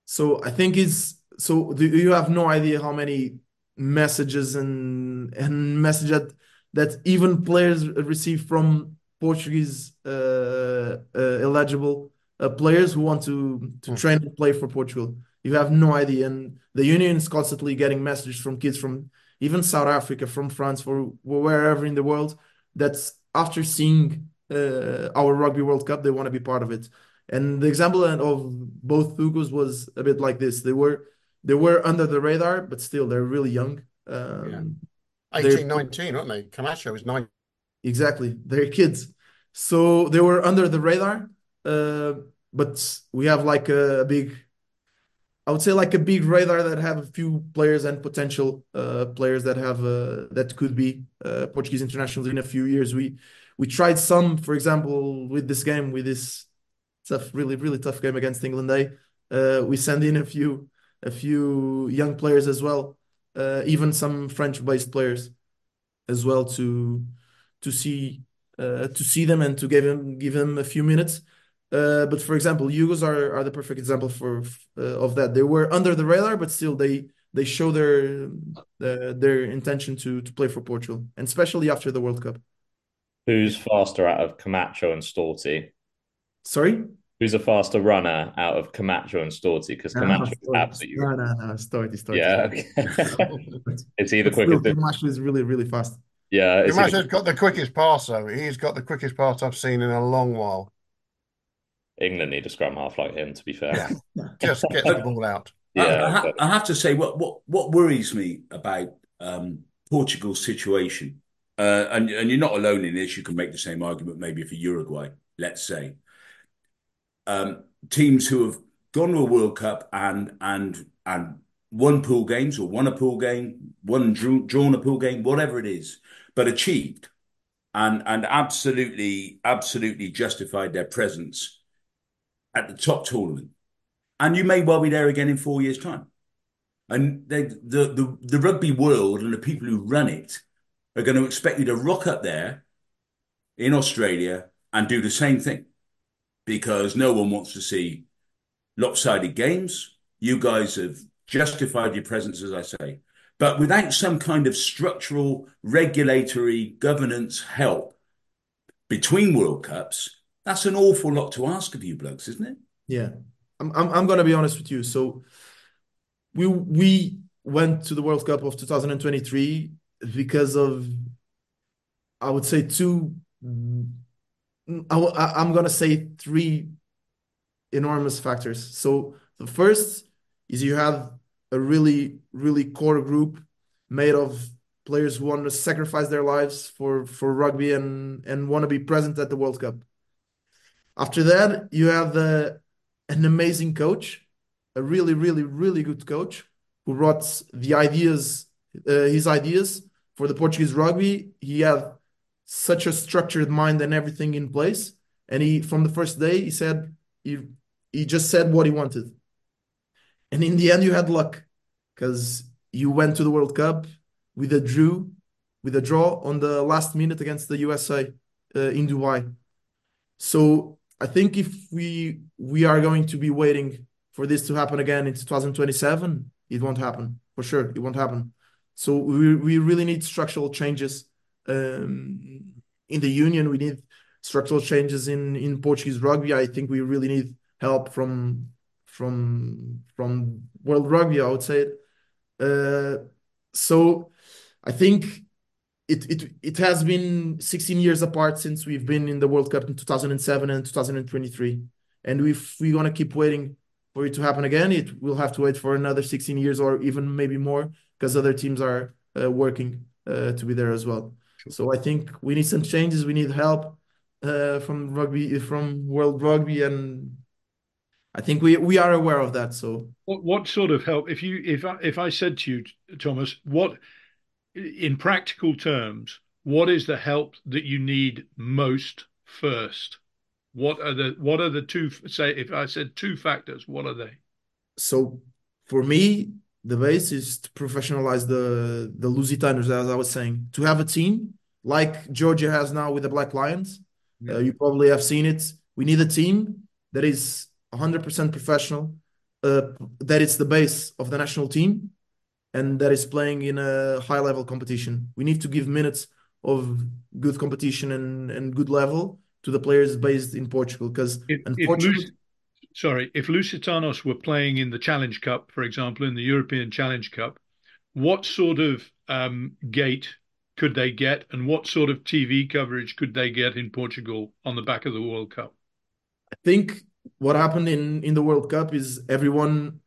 So I think it's so do you have no idea how many messages and and message that that even players receive from Portuguese uh, uh, eligible uh, players who want to to mm. train and play for Portugal. You have no idea. And the union is constantly getting messages from kids from even South Africa, from France, or wherever in the world, that's after seeing uh, our Rugby World Cup, they want to be part of it. And the example of both Hugos was a bit like this. They were they were under the radar, but still they're really young. Um, yeah. 18, 19, aren't they? Camacho is nine. Exactly. They're kids. So they were under the radar. Uh, but we have like a, a, big, I would say like a big radar that have a few players and potential uh, players that have uh, that could be Portuguese internationals in a few years. We we tried some, for example, with this game, with this tough, really really tough game against England. Day, uh, we send in a few a few young players as well, uh, even some French-based players as well to to see uh, to see them and to give them give them a few minutes. Uh, but for example, Hugos are, are the perfect example for uh, of that. They were under the radar, but still they they show their uh, their intention to to play for Portugal, and especially after the World Cup. Who's faster out of Camacho and Storti? Sorry. Who's a faster runner out of Camacho and Storti? Because Camacho no, is absolutely no, no, no, Storti, Storti. Yeah, okay. it's either quicker. Camacho is really, really fast. Yeah, Camacho's got the quickest pass though. He's got the quickest pass I've seen in a long while. England need a scrum half like him. To be fair, yeah, just get the ball out. Yeah, I, I, ha- I, have to say what what what worries me about um, Portugal's situation, uh, and and you're not alone in this. You can make the same argument maybe for Uruguay, let's say. Um, teams who have gone to a World Cup and and and won pool games or won a pool game, won drew, drawn a pool game, whatever it is, but achieved and and absolutely absolutely justified their presence at the top tournament. And you may well be there again in four years' time. And they, the, the, the rugby world and the people who run it are going to expect you to rock up there in Australia and do the same thing because no one wants to see lopsided games. You guys have justified your presence, as I say. But without some kind of structural, regulatory governance help between World Cups, that's an awful lot to ask of you blokes, isn't it? Yeah. I'm I'm I'm gonna be honest with you. So we we went to the World Cup of 2023 because of I would say two I, I'm gonna say three enormous factors. So the first is you have a really really core group made of players who want to sacrifice their lives for for rugby and and want to be present at the World Cup. After that, you have uh, an amazing coach, a really, really, really good coach who brought the ideas, uh, his ideas for the Portuguese rugby. He had such a structured mind and everything in place. And he, from the first day, he said, he, he just said what he wanted. And in the end, you had luck because you went to the World Cup with a draw, with a draw on the last minute against the USA uh, in Dubai. So I think if we we are going to be waiting for this to happen again in 2027, it won't happen for sure. It won't happen. So we we really need structural changes um, in the union. We need structural changes in in Portuguese rugby. I think we really need help from from from World Rugby. I would say. Uh, so I think it it it has been 16 years apart since we've been in the World Cup in 2007 and 2023. And if we're gonna keep waiting for it to happen again, it will have to wait for another 16 years or even maybe more because other teams are uh, working uh, to be there as well. Sure. So I think we need some changes. We need help uh, from rugby, from World Rugby, and I think we we are aware of that. So what what sort of help? If you if I, if I said to you, Tomas, what in practical terms, what is the help that you need most first? What are the what are the two say if I said two factors, what are they? So for me, the base is to professionalize the the Lusitanos, as I was saying, to have a team like Georgia has now with the Black Lions. Yeah. Uh, you probably have seen it. We need a team that is 100% professional, uh, that is the base of the national team, and that is playing in a high level competition. We need to give minutes of good competition and, and good level to the players based in Portugal because unfortunately, sorry, if Lusitanos were playing in the Challenge Cup, for example, in the European Challenge Cup, what sort of um, gate could they get, and what sort of TV coverage could they get in Portugal on the back of the World Cup? I think what happened in in the World Cup is everyone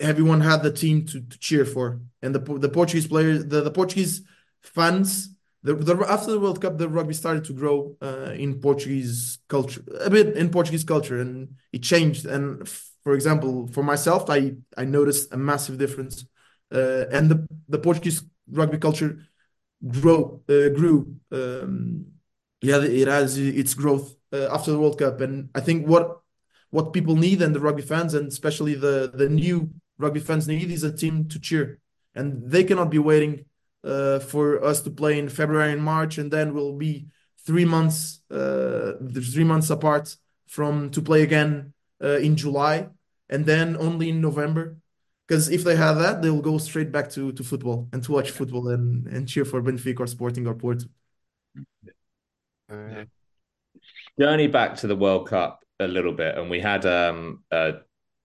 everyone had the team to, to cheer for, and the the Portuguese players, the, the Portuguese fans. The, the, after the World Cup, the rugby started to grow uh, in Portuguese culture, a bit in Portuguese culture, and it changed. And for example, for myself, I I noticed a massive difference, uh, and the the Portuguese rugby culture grow uh, grew. Um, yeah, it has its growth uh, after the World Cup, and I think what what people need and the rugby fans, and especially the the new rugby fans need, is a team to cheer, and they cannot be waiting uh, for us to play in February and March, and then we'll be three months uh, three months apart from to play again uh, in July, and then only in November. Because if they have that, they'll go straight back to, to football and to watch football and, and cheer for Benfica or Sporting or Porto. Uh, journey back to the World Cup a little bit, and we had um, a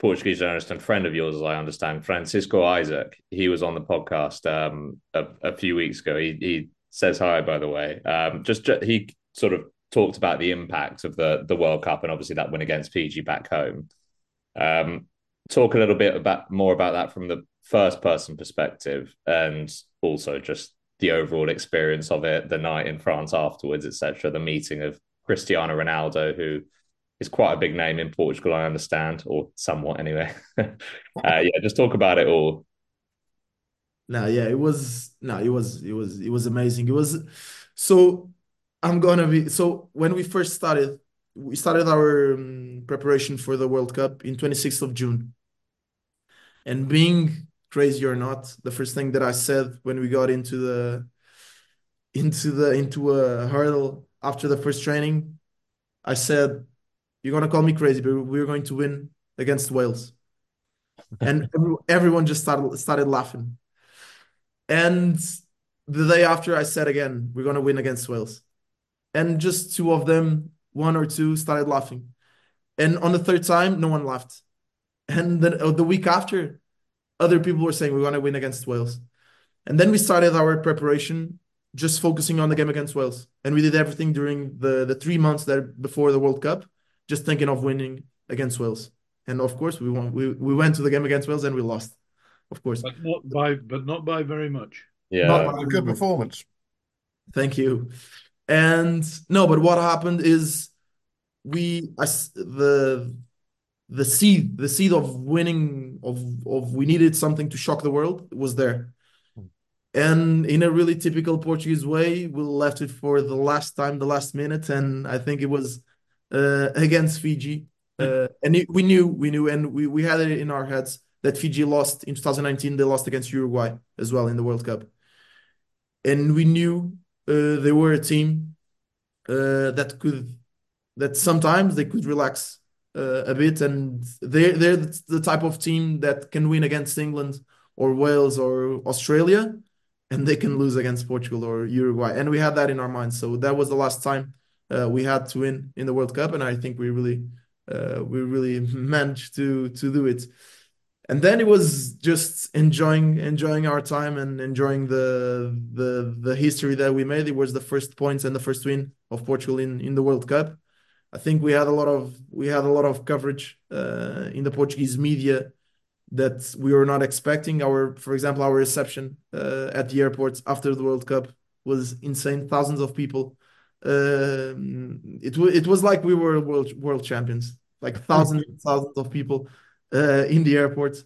Portuguese journalist and friend of yours, as I understand, Francisco Isaac. He was on the podcast um, a, a, few weeks ago. He, he, says hi, by the way. Um, just he sort of talked about the impact of the the World Cup and obviously that win against Fiji back home. Um, talk a little bit about more about that from the first person perspective, and also just the overall experience of it, the night in France afterwards, etc. The meeting of Cristiano Ronaldo, who is quite a big name in Portugal, I understand, or somewhat anyway. uh, yeah, just talk about it all. No, yeah, it was no, it was it was it was amazing. It was so I'm gonna be so when we first started, we started our um, preparation for the World Cup in 26th of June. And being crazy or not, the first thing that I said when we got into the into the into a hurdle after the first training, I said, "You're gonna call me crazy, but we're going to win against Wales." and everyone just started started laughing. And the day after, I said again, "We're gonna win against Wales," and just two of them, one or two, started laughing. And on the third time, no one laughed. And then uh, the week after, other people were saying we're gonna win against Wales. And then we started our preparation just focusing on the game against Wales. And we did everything during the, the three months that before the World Cup, just thinking of winning against Wales. And of course, we won. We, we went to the game against Wales and we lost, of course. But not by, but not by very much. Yeah, not a good performance. Thank you. And no, but what happened is we I, the the seed the seed of winning of of we needed something to shock the world was there and in a really typical portuguese way we left it for the last time the last minute and i think it was against fiji. Uh, and it, we knew we knew and we, we had it in our heads that fiji lost in 2019 they lost against uruguay as well in the world cup. And we knew uh, they were a team uh, that could that sometimes they could relax uh, a bit, and they're they're the type of team that can win against England or Wales or Australia, and they can lose against Portugal or Uruguay, and we had that in our minds. So that was the last time uh, we had to win in the World Cup, and I think we really uh, we really managed to to do it. And then it was just enjoying enjoying our time and enjoying the the the history that we made. It was the first points and the first win of Portugal in in the World Cup I think we had a lot of we had a lot of coverage uh, in the Portuguese media that we were not expecting. Our, for example, our reception uh, at the airports after the World Cup was insane. Thousands of people. Uh, it it was like we were world world champions. Like thousands and thousands of people uh, in the airport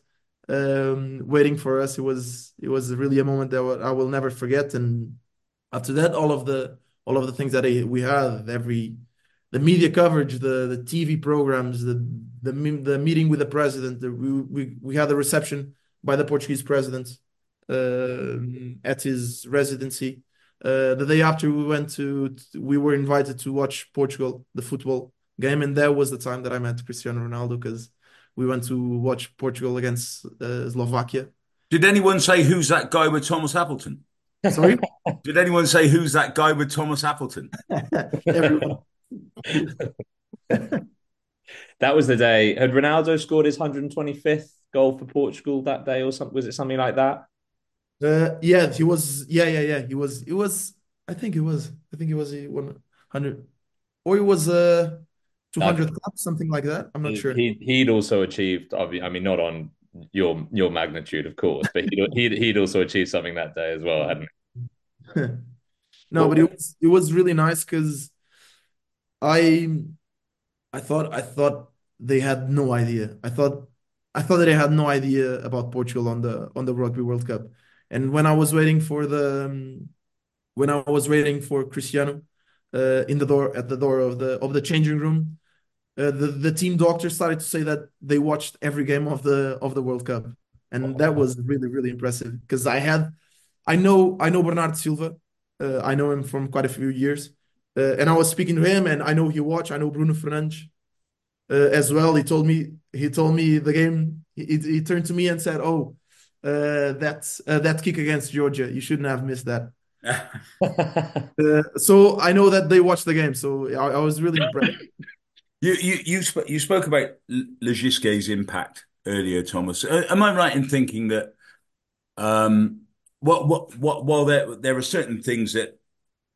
um, waiting for us. It was it was really a moment that I will never forget. And after that, all of the all of the things that we had every the media coverage, the the TV programs, the the the meeting with the president. The, we, we we had a reception by the Portuguese president uh, at his residency. Uh, the day after we went to, we were invited to watch Portugal the football game, and that was the time that I met Cristiano Ronaldo because we went to watch Portugal against uh, Slovakia. Did anyone say who's that guy with Tomas Appleton? Sorry. Did anyone say who's that guy with Tomas Appleton? Everyone. that was the day. Had Ronaldo scored his 125th goal for Portugal that day, or something? Was it something like that? Uh, yeah, he was. Yeah, yeah, yeah. He was. It was. I think it was. I think it was a 100, or it was a 200 something like that. I'm not he, sure. He he'd also achieved. I mean, not on your your magnitude, of course, but he'd he'd, he'd also achieved something that day as well, hadn't he? no, but it was it was really nice because I I thought I thought they had no idea. I thought I thought that they had no idea about Portugal on the on the Rugby World Cup. And when I was waiting for the um, when I was waiting for Cristiano uh, in the door at the door of the of the changing room, uh, the the team doctor started to say that they watched every game of the of the World Cup, and that was really really impressive because I had I know I know Bernardo Silva, uh, I know him from quite a few years, uh, and I was speaking to him, and I know he watched. I know Bruno Fernandes uh, as well. He told me he told me the game. He, he turned to me and said, "Oh, uh, that's uh, that kick against Georgia. You shouldn't have missed that." uh, so I know that they watched the game, so I, I was really impressed. You you you, sp- you spoke about Lagisquet's impact earlier, Tomas. Uh, am I right in thinking that um, what what what while there there are certain things that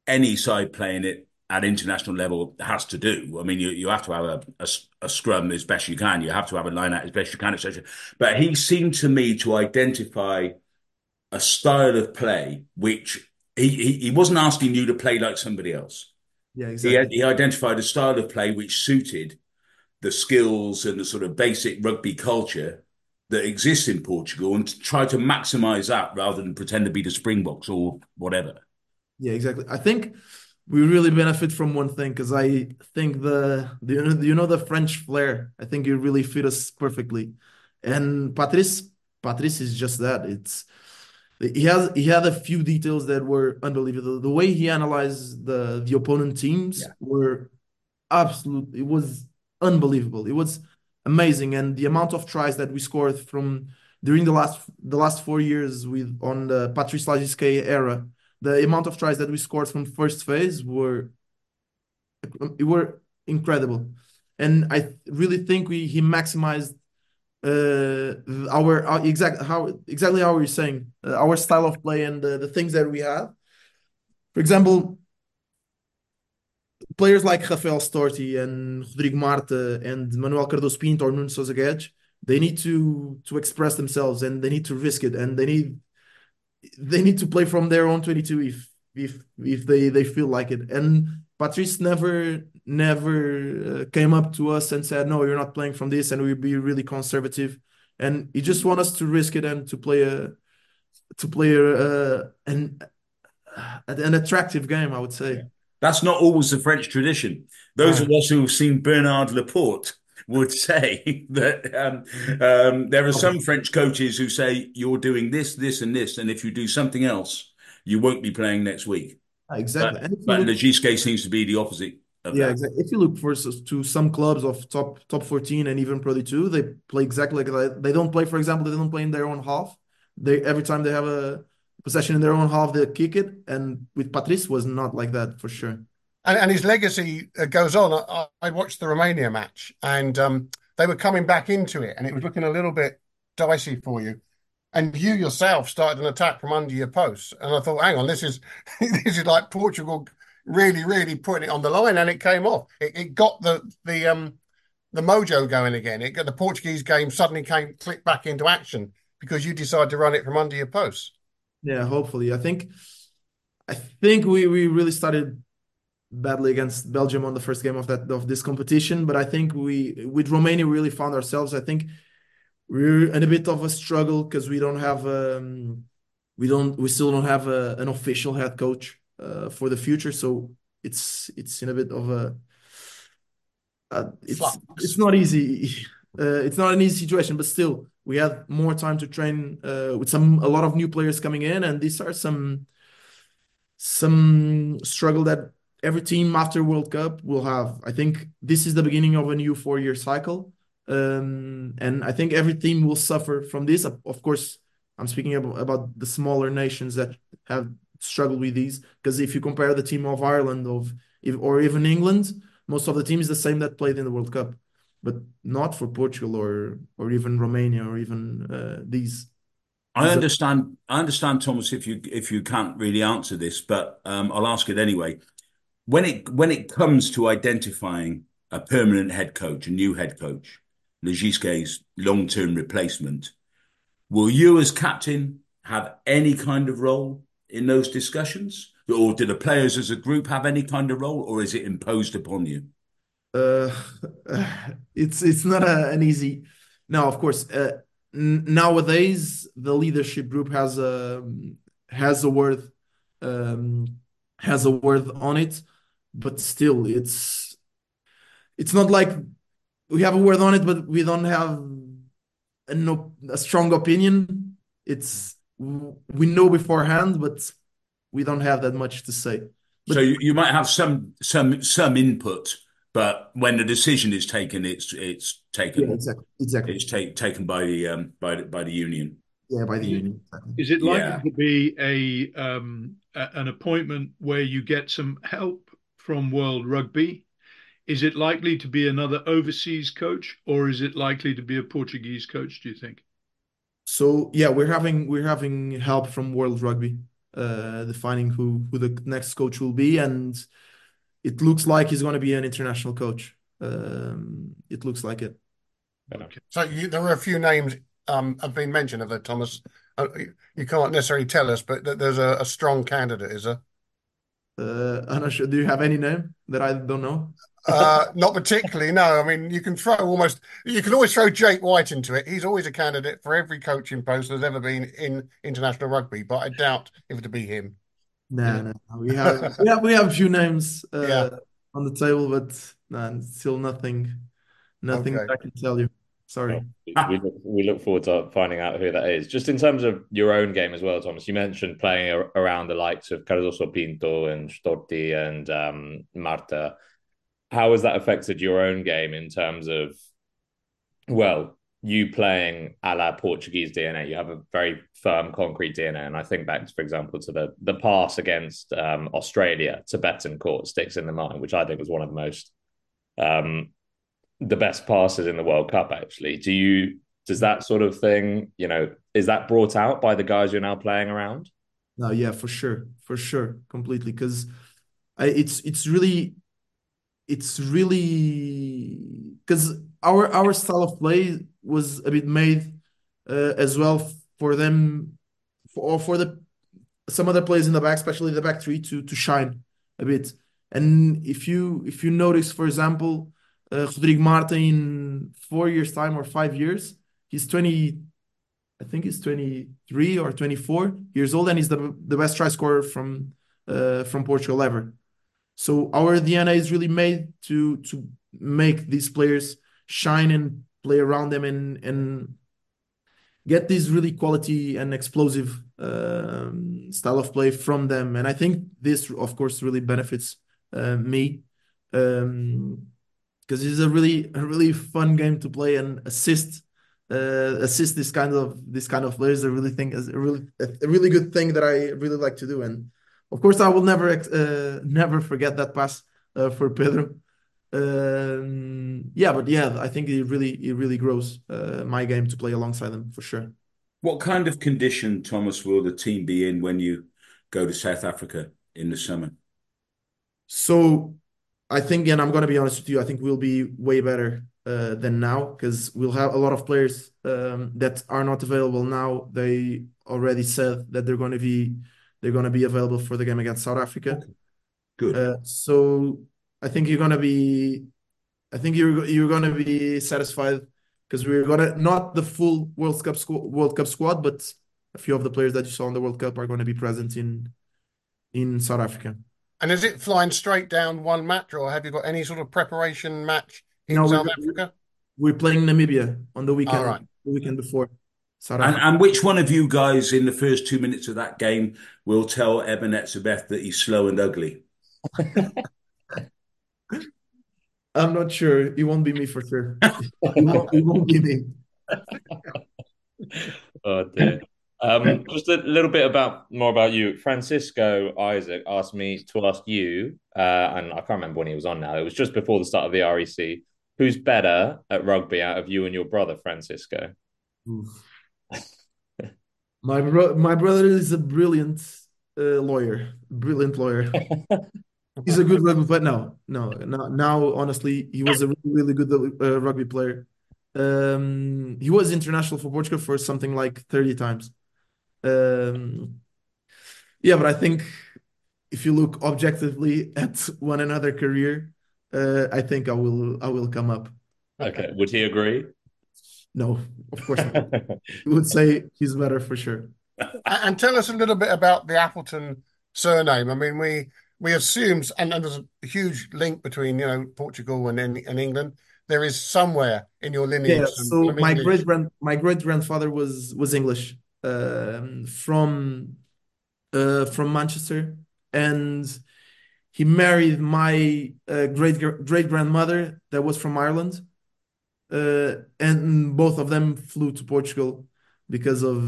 any side playing it at international level has to do. I mean, you, you have to have a, a, a, scrum as best you can. You have to have a line out as best you can, etc. But he seemed to me to identify a style of play which he, he, he wasn't asking you to play like somebody else. Yeah, exactly. He, he identified a style of play which suited the skills and the sort of basic rugby culture that exists in Portugal and to try to maximize that rather than pretend to be the Springboks or whatever. Yeah, exactly. I think we really benefit from one thing because I think the, the you know the French flair. I think you really fit us perfectly, and Patrice Patrice is just that. It's he has he had a few details that were unbelievable. The way he analyzed the the opponent teams yeah. were absolute. It was unbelievable. It was amazing, and the amount of tries that we scored from during the last the last four years with on the Patrice Lagisquet era the amount of tries that we scored from first phase were were incredible, and I really think we he maximized uh, our, our exact how exactly how you're saying uh, our style of play and the, the things that we have. For example, players like Rafael Storti and Rodrigo Marta and Manuel Cardoso Pinto or Nuno Sousa Guedes, they need to to express themselves and they need to risk it and they need they need to play from their own 22 if if if they they feel like it. And patrice never never uh, came up to us and said no you're not playing from this and we'd be really conservative. And he just want us to risk it and to play a to play a, uh, an an attractive game i would say. That's not always the french tradition. Those right. of us who've seen bernard laporte would say that um, um, there are some French coaches who say you're doing this, this, and this, and if you do something else, you won't be playing next week. Exactly. But, but look, Le seems to be the opposite. yeah, exactly. If you look for to some clubs of top top 14 and even Pro D2, they play exactly like that. They don't play, for example, they don't play in their own half. They every time they have a possession in their own half, they kick it. And with Patrice was not like that for sure and, and his legacy uh, goes on. I, I, watched the Romania match, and um, they were coming back into it, and it was looking a little bit dicey for you. And you yourself started an attack from under your post, and I thought, hang on, this is this is like Portugal really, really putting it on the line, and it came off. It, it got the the um the mojo going again. It got the Portuguese game suddenly came clicked back into action because you decided to run it from under your post. Yeah, hopefully. I think I think we we really started badly against Belgium on the first game of that of this competition. But I think we with Romania really found ourselves. I think we're in a bit of a struggle because we don't have um, we don't we still don't have a, an official head coach uh, for the future. So it's it's in a bit of a uh, it's Flux. it's not easy. Uh, it's not an easy situation, but still we had more time to train uh, with some a lot of new players coming in, and these are some some struggle that every team after World Cup will have. I think this is the beginning of a new four-year cycle, um, and I think every team will suffer from this. Of course, I'm speaking about, the smaller nations that have struggled with these. Because if you compare the team of Ireland of or even England, most of the team is the same that played in the World Cup. but not for Portugal or or even Romania or even uh, these. I understand. I understand, Tomas. If you if you can't really answer this, but um, I'll ask it anyway. When it when it comes to identifying a permanent head coach, a new head coach, Lagisquet's long term replacement, will you as captain have any kind of role in those discussions, or do the players as a group have any kind of role, or is it imposed upon you? Uh, it's it's not a, an easy. No, of course. Uh, nowadays, the leadership group has a has a word um, has a word on it, but still, it's it's not like we have a word on it, but we don't have a, no, a strong opinion. It's we know beforehand, but we don't have that much to say. But, so you, you might have some some some input, but when the decision is taken, it's it's taken. Yeah, exactly. Exactly. It's take, taken by the um by the, by the union. Yeah, by the union. Is it likely yeah. to be a um a, an appointment where you get some help from World Rugby? Is it likely to be another overseas coach, or is it likely to be a Portuguese coach? Do you think? So yeah, we're having we're having help from World Rugby, uh, defining who who the next coach will be, and it looks like he's going to be an international coach. Um, it looks like it. Okay. So you, there are a few names um, have been mentioned of that, Tomas. Uh, you can't necessarily tell us, but there's a, a strong candidate, is there? Uh, I'm not sure. Do you have any name that I don't know? uh, not particularly. No, I mean you can throw almost. You can always throw Jake White into it. He's always a candidate for every coaching post there's ever been in international rugby. But I doubt if it to be him. No, yeah. no, we have we have we have a few names uh, yeah. on the table, but no, still nothing, nothing okay. I can tell you. Sorry. We look, we look forward to finding out who that is. Just in terms of your own game as well, Tomas. You mentioned playing around the likes of Cardoso Pinto and Storti and um, Marta how has that affected your own game in terms of, well, you playing a la Portuguese DNA? You have a very firm, concrete DNA, and I think back, for example, to the the pass against um, Australia to Bettencourt sticks in the mind, which I think was one of the most um, the best passes in the World Cup. Actually, do you does that sort of thing, you know, is that brought out by the guys you're now playing around? No, yeah, for sure, for sure, completely, because it's it's really it's really because our our style of play was a bit made uh, as well for them for, or for the some other players in the back, especially the back three, to to shine a bit. And if you if you notice, for example, uh, Rodrigo Marta in four years' time or five years, he's twenty. I think he's twenty three or twenty four years old, and he's the the best try scorer from uh, from Portugal ever. So our DNA is really made to to make these players shine and play around them and and get this really quality and explosive um, style of play from them. And I think this, of course, really benefits uh, me because it's a really a really fun game to play and assist uh, assist this kind of this kind of players. I really think is a really a really good thing that I really like to do and of course, I will never uh, never forget that pass uh, for Pedro. Um, yeah, but yeah, I think it really it really grows uh, my game to play alongside them for sure. What kind of condition, Tomas, will the team be in when you go to South Africa in the summer? So, I think, and I'm going to be honest with you, I think we'll be way better uh, than now because we'll have a lot of players um, that are not available now. They already said that they're going to be they're going to be available for the game against South Africa. Okay. Good. Uh, so I think you're going to be, I think you're you're going to be satisfied because we're going to not the full World Cup squ- World Cup squad, but a few of the players that you saw in the World Cup are going to be present in in South Africa. And is it flying straight down one match, or have you got any sort of preparation match in no, South Africa? We're playing Namibia on the weekend. All right. The weekend before. And, and, which one of you guys in the first two minutes of that game will tell Eben Etzebeth that he's slow and ugly? I'm not sure. It won't be me for sure. it, won't, it won't be me. oh dear. Um, just a little bit about more about you. Francisco Isaac asked me to ask you, uh, and I can't remember when he was on now. It was just before the start of the REC Who's better at rugby out of you and your brother, Francisco? my bro- my brother is a brilliant uh, lawyer, brilliant lawyer. He's a good rugby player. No, no, no. Now, honestly, he was a really, really good uh, rugby player. Um, he was international for Portugal for something like 30 times. Um, yeah, but I think if you look objectively at one another career, uh, I think I will I will come up. Okay. Would he agree? No, of course not. he would say he's better for sure. And tell us a little bit about the Appleton surname. I mean, we we assume, and, and there's a huge link between you know Portugal and and England. There is somewhere in your lineage. Yeah. So my great grand my great grandfather was was English, from uh, from Manchester, and he married my uh, great great grandmother that was from Ireland, uh, and both of them flew to Portugal because of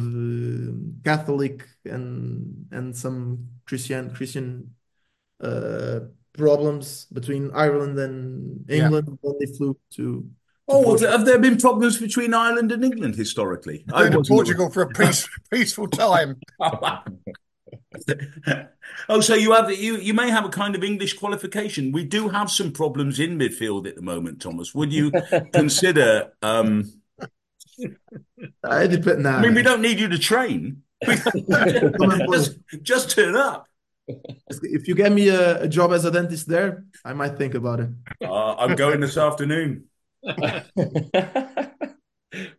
Catholic and and some Christian Christian uh, problems between Ireland and England yeah. when they flew to. Oh, have there been problems between Ireland and England historically? I to Portugal for a peace, peaceful time. oh, so you have you you may have a kind of English qualification. We do have some problems in midfield at the moment, Tomas. Would you consider? Um, I depend. I mean, we don't need you to train. just, just turn up. If you get me a, a, job as a dentist there, I might think about it. Uh, I'm going this afternoon.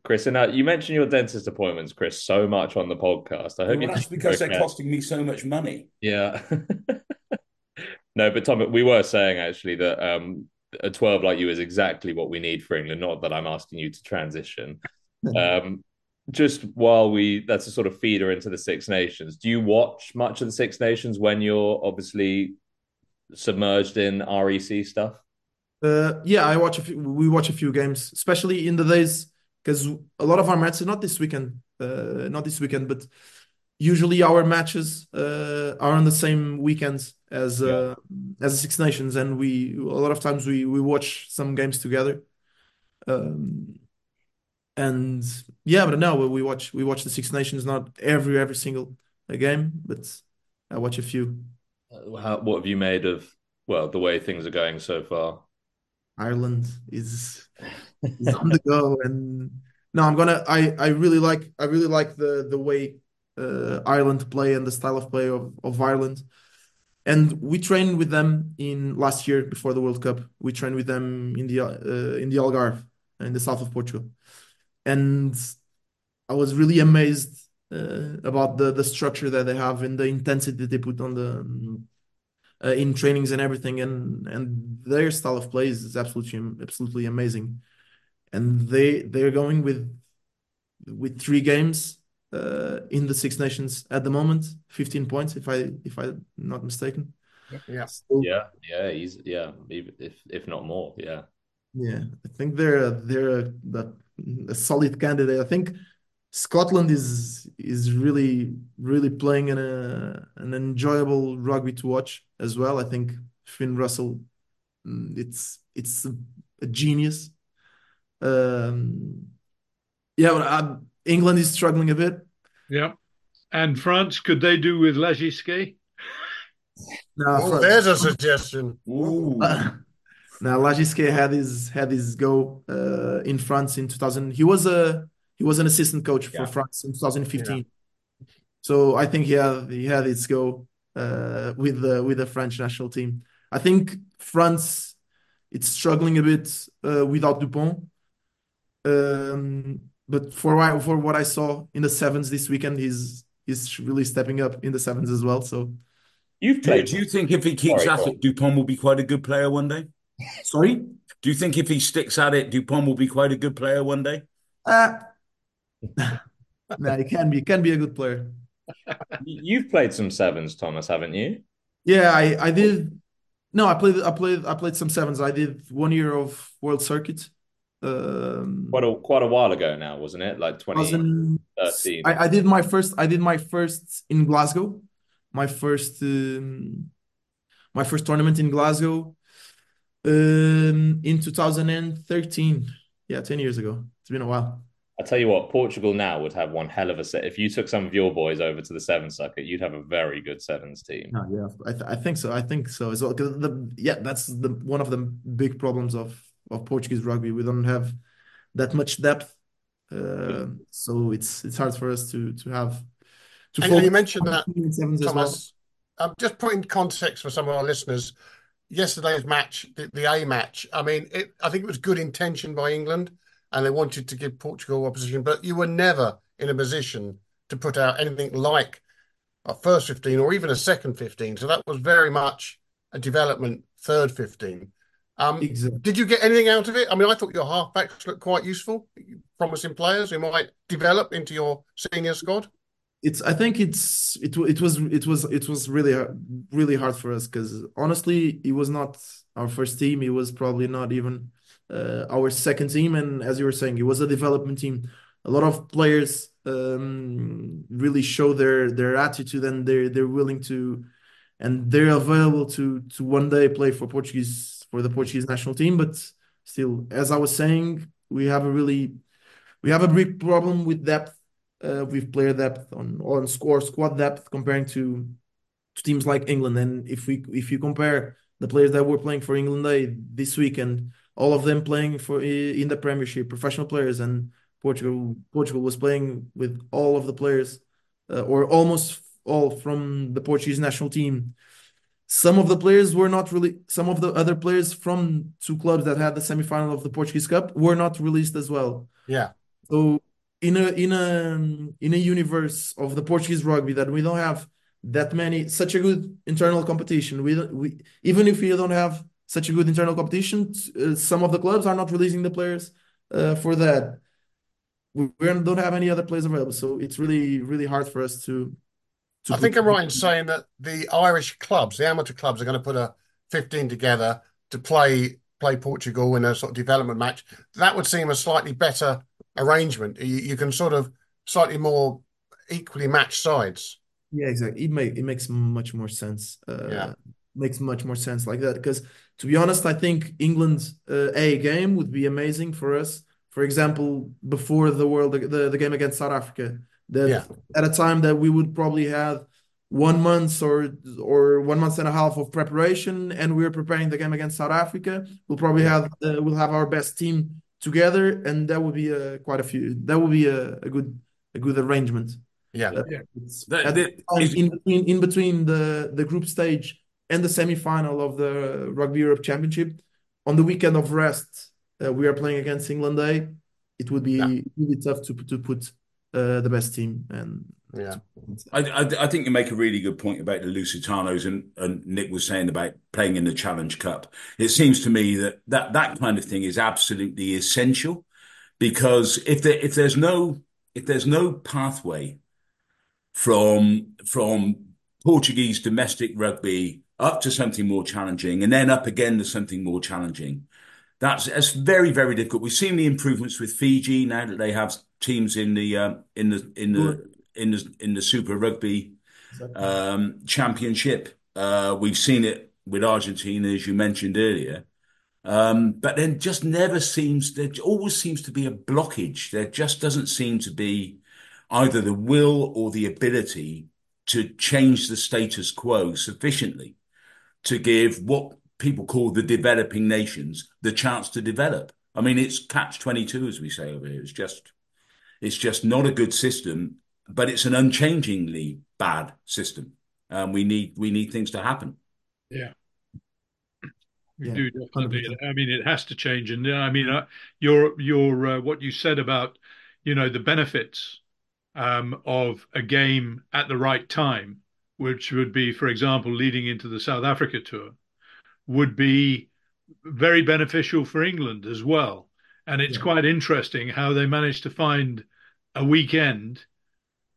Chris, and uh, you mentioned your dentist appointments, Chris, so much on the podcast. I hope well, that's because they're costing me so much money. Yeah. no, but Tom, we were saying actually that um, a 12 like you is exactly what we need for England. Not that I'm asking you to transition. um, just while we, that's a sort of feeder into the Six Nations. Do you watch much of the Six Nations when you're obviously submerged in REC stuff? Uh, yeah, I watch a few. We watch a few games, especially in the days because a lot of our matches, not this weekend, uh, not this weekend, but usually our matches uh, are on the same weekends as uh, yeah. as the Six Nations, and we a lot of times we we watch some games together. Um, and yeah, but no, we watch we watch the Six Nations not every every single game, but I watch a few. Uh, how, what have you made of well the way things are going so far? Ireland is is on the go, and no, I'm gonna. I I really like I really like the the way uh, Ireland play and the style of play of of Ireland. And we trained with them in last year before the World Cup. We trained with them in the uh, in the Algarve in the south of Portugal, and I was really amazed uh, about the the structure that they have and the intensity that they put on the uh, in trainings and everything, and and their style of play is absolutely absolutely amazing, and they they're going with with three games uh, in the Six Nations at the moment, fifteen points if I if I'm not mistaken. Yeah, so, yeah, yeah, he's yeah, if if not more, yeah. Yeah, I think they're they're a, a solid candidate. I think Scotland is is really really playing in a an enjoyable rugby to watch as well. I think Finn Russell, mm, it's it's a, a genius. Um, yeah, but uh, England is struggling a bit. Yeah, and France could they do with Lagisquet? no, oh, there's a suggestion. Ooh. Uh, now Lagisquet had his had his go uh, in France in 2000. He was a he was an assistant coach yeah. for France in 2015. Yeah. So I think he had he had its go uh, with the with the French national team. I think France it's struggling a bit uh, without Dupont. Um, but for what, for what I saw in the sevens this weekend, he's he's really stepping up in the sevens as well. So you've played. Do you think if he keeps Sorry, at it, Dupont will be quite a good player one day? Sorry. Do you think if he sticks at it, Dupont will be quite a good player one day? Uh, no, he can be. Can be a good player. You've played some sevens, Tomas, haven't you? Yeah, I, I did. No, I played. I played. I played some sevens. I did one year of World Circuit. Um, quite a quite a while ago now, wasn't it? Like twenty thirteen. I, I did my first. I did my first in Glasgow. My first. Um, my first tournament in Glasgow. Um, in 2013. Yeah, 10 years ago. It's been a while. I tell you what, Portugal now would have one hell of a set. If you took some of your boys over to the sevens circuit, you'd have a very good sevens team. Oh, yeah, I, th- I think so. I think so as well. The yeah, that's the one of the big problems of of Portuguese rugby. We don't have that much depth, uh, so it's it's hard for us to to have. To and you mentioned that, Tomas. Well. Um, just put in context for some of our listeners. Yesterday's match, the, the A match. I mean, it, I think it was good intention by England and they wanted to give Portugal opposition, but you were never in a position to put out anything like a first 15 or even a second 15. So that was very much a development third 15. Um, exactly. Did you get anything out of it? I mean, I thought your halfbacks looked quite useful, promising players who might develop into your senior squad. It's. I think it's. It. It was. It was. It was really, really hard for us because honestly, it was not our first team. It was probably not even uh, our second team, and as you were saying, it was a development team. A lot of players um, really show their their attitude, and they're they're willing to, and they're available to to one day play for Portuguese for the Portuguese national team. But still, as I was saying, we have a really we have a big problem with depth, uh, with player depth on on score squad depth comparing to, to teams like England. And if we if you compare the players that were playing for England this weekend all of them playing for in the Premiership, professional players, and Portugal Portugal was playing with all of the players, uh, or almost all from the Portuguese national team. Some of the players were not really. Some of the other players from two clubs that had the semi-final of the Portuguese Cup were not released as well. Yeah. So in a in a in a universe of the Portuguese rugby that we don't have that many such a good internal competition. We we even if we don't have such a good internal competition. Uh, some of the clubs are not releasing the players uh, for that. We, we don't have any other players available, so it's really really hard for us to. to I think I'm right in saying that the Irish clubs, the amateur clubs, are going to put a 15 together to play play Portugal in a sort of development match. That would seem a slightly better arrangement. You, you can sort of slightly more equally match sides. Yeah, exactly. It make it makes much more sense. Uh, yeah, makes much more sense like that because to be honest, I think England's uh, A game would be amazing for us. For example, before the world the, the game against South Africa, that yeah. at a time that we would probably have one month or or one month and a half of preparation, and we're preparing the game against South Africa. We'll probably have uh, we'll have our best team together, and that would be a, quite a few. That would be a, a good a good arrangement. Yeah, uh, yeah. That, in between in between the the group stage and the semi-final of the Rugby Europe Championship. On the weekend of rest, uh, we are playing against England A. It would be yeah. really tough to to put uh, the best team and yeah. I, I, I think you make a really good point about the Lusitanos and and Nick was saying about playing in the Challenge Cup. It seems to me that that that kind of thing is absolutely essential because if there if there's no if there's no pathway from from Portuguese domestic rugby up to something more challenging, and then up again to something more challenging. That's that's very very difficult. We've seen the improvements with Fiji now that they have teams in the um, in the in the in the in the Super Rugby um, Championship. Uh, we've seen it with Argentina, as you mentioned earlier. Um, but then just never seems there always seems to be a blockage. There just doesn't seem to be either the will or the ability to change the status quo sufficiently to give what people call the developing nations the chance to develop. I mean, it's catch 22, as we say over here. It's just, it's just not a good system, but it's an unchangingly bad system. Um, we need, we need things to happen. Yeah. We yeah, do definitely. 100%. I mean, it has to change. And I mean, uh, your, your, uh, what you said about, you know, the benefits um, of a game at the right time which would be, for example, leading into the South Africa tour, would be very beneficial for England as well. And it's yeah. quite interesting how they managed to find a weekend,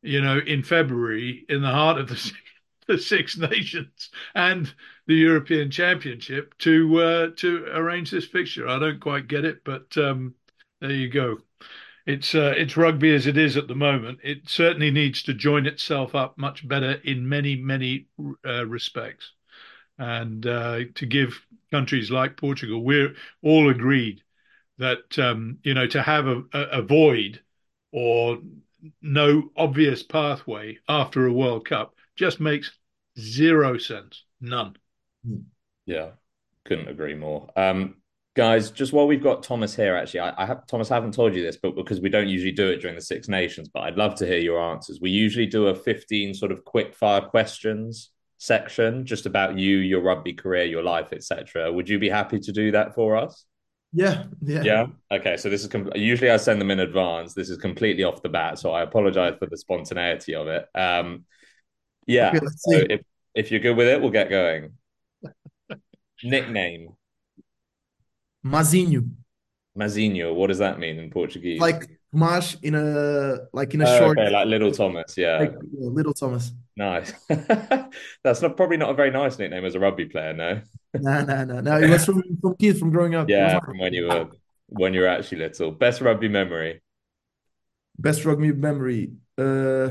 you know, in February in the heart of the, the Six Nations and the European Championship to uh, to arrange this fixture. I don't quite get it, but um, there you go it's uh, it's rugby as it is at the moment. It certainly needs to join itself up much better in many many uh, respects. and uh, to give countries like Portugal, we're all agreed that um, you know to have a, a, void or no obvious pathway after a World Cup just makes zero sense, none. Yeah, couldn't agree more. Um, guys, just while we've got Tomas here, actually, I, I have Tomas. I haven't told you this, but because we don't usually do it during the Six Nations, but I'd love to hear your answers. We usually do a fifteen sort of quick fire questions section, just about you, your rugby career, your life, etc. Would you be happy to do that for us? Yeah, yeah, yeah. Okay, so this is com- usually I send them in advance. This is completely off the bat, so I apologize for the spontaneity of it. Um, yeah, okay, so if if you're good with it, we'll get going. Nickname Mazinho. Mazinho. What does that mean in Portuguese? Like Mash in a like in a oh, short. Okay, like Little Tomas. Yeah. Like, yeah little Tomas. Nice. That's not probably not a very nice nickname as a rugby player. No. no, no, no, no. It was from from kids from growing up. Yeah, from when you were when you were actually little. Best rugby memory. Best rugby memory. Uh,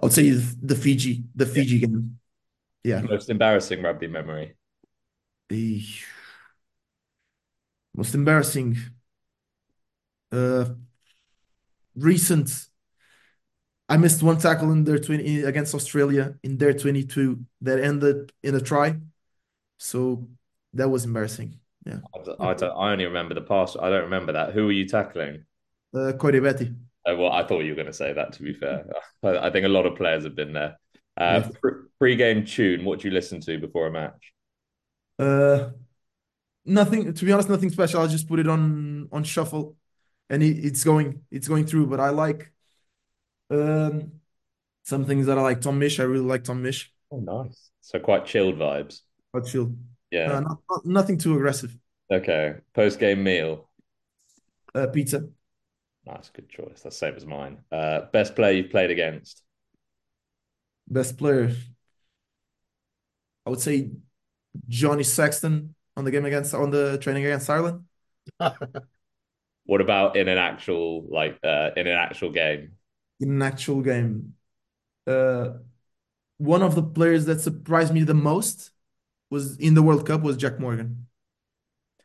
I would say the Fiji, the Fiji yeah. game. Yeah. Most embarrassing rugby memory. The most embarrassing. Uh, recent. I missed one tackle in their 20 against Australia in their 22 that ended in a try. So that was embarrassing. Yeah. I, I, I only remember the pass. I don't remember that. Who were you tackling? Uh, Betty. Uh, well, I thought you were going to say that. To be fair, I think a lot of players have been there. Uh, yeah. pre-game tune. What do you listen to before a match? Uh, nothing. To be honest, nothing special. I just put it on on shuffle, and it, it's going it's going through. But I like um some things that I like. Tom Misch. I really like Tom Misch. Oh, nice. So quite chilled vibes. Quite chilled. Yeah. Uh, not, not, nothing too aggressive. Okay. Post game meal. Uh, pizza. Nice, good choice. That's same as mine. Uh, best player you've played against? Best player. I would say Johnny Sexton on the game against on the training against Ireland. what about in an actual like uh, in an actual game? In an actual game, uh, one of the players that surprised me the most was in the World Cup was Jac Morgan.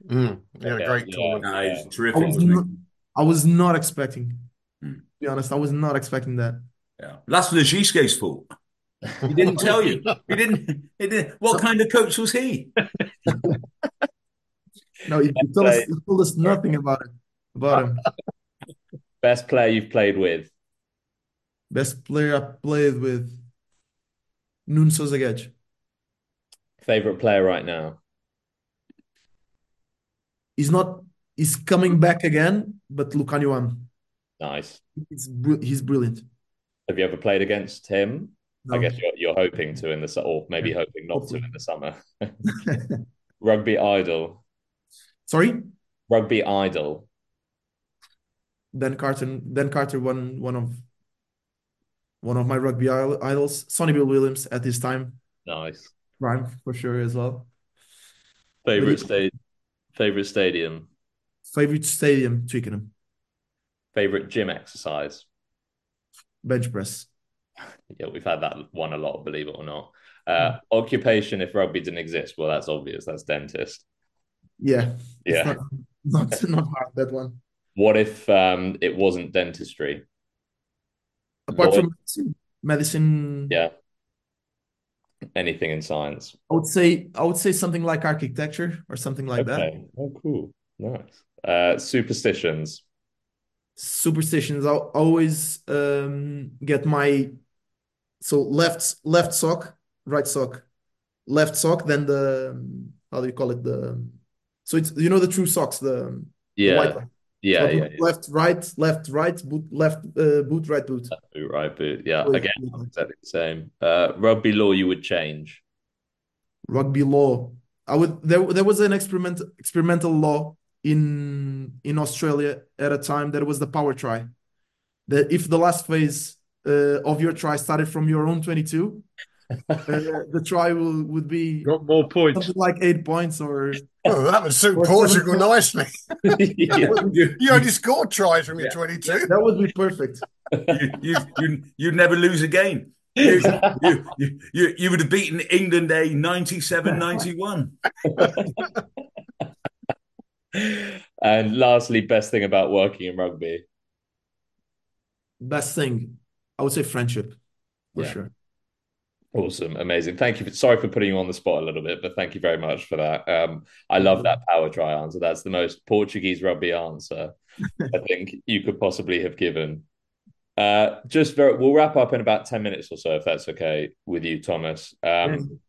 Mm, yeah, okay, great yeah, tournament. terrific. I was, not, I was not expecting. Mm. To be honest, I was not expecting that. Yeah, that's Lagisquet's fault. He didn't tell you. He didn't. He didn't. What kind of coach was he? no, you told us, he told us nothing about it. About him. Best player you've played with. Best player I played with. Nuno Sousa Guedes. Favorite player right now. He's not. He's coming back again, but Lucas Ioane. Nice. He's he's brilliant. Have you ever played against him? No. I guess you're, you're hoping to in the or maybe hoping not to in the summer. Rugby idol. Sorry. Rugby idol. Ben Carter. Ben Carter one one of one of my rugby idols. Sonny Bill Williams at this time. Nice. Prime for sure as well. Favorite state. Favorite stadium. Favorite stadium, Twickenham. Favorite gym exercise. Bench press yeah, we've had that one a lot, believe it or not. Uh, mm. Occupation, if rugby didn't exist, well, that's obvious. That's dentist. Yeah. Yeah. Not, not, not hard, that one. What if um, it wasn't dentistry? Apart what from medicine, medicine. Yeah. Anything in science. I would say I would say something like architecture or something like okay. that. Oh, cool. Nice. Uh, superstitions. Superstitions. I'll always um, get my so left left sock, right sock, left sock, then the how do you call it the so it's you know the true socks the yeah. the yeah, so yeah, left right left right boot left uh, boot right boot. Left boot right boot. Yeah so again exactly the same. Uh, rugby law you would change. Rugby law. I would there there was an experiment experimental law in in Australia at a time that was the power try. That if the last phase uh, of your try started from your own 22, uh, the try will, would be got more points, like eight points or. Oh, that would suit Portugal nicely. yeah. you only scored tries from your yeah. 22. That would be perfect. you, you, you, you never lose a game. you, you, you, you, would have beaten England a 97 91. and lastly, best thing about working in rugby? Best thing, I would say friendship, for yeah. sure. Awesome, amazing. Thank you. For, sorry for putting you on the spot a little bit, but thank you very much for that. Um, I love that power try answer. That's the most Portuguese rugby answer I think you could possibly have given. Uh, just very, we'll wrap up in about 10 minutes or so, if that's okay with you, Tomas. Um,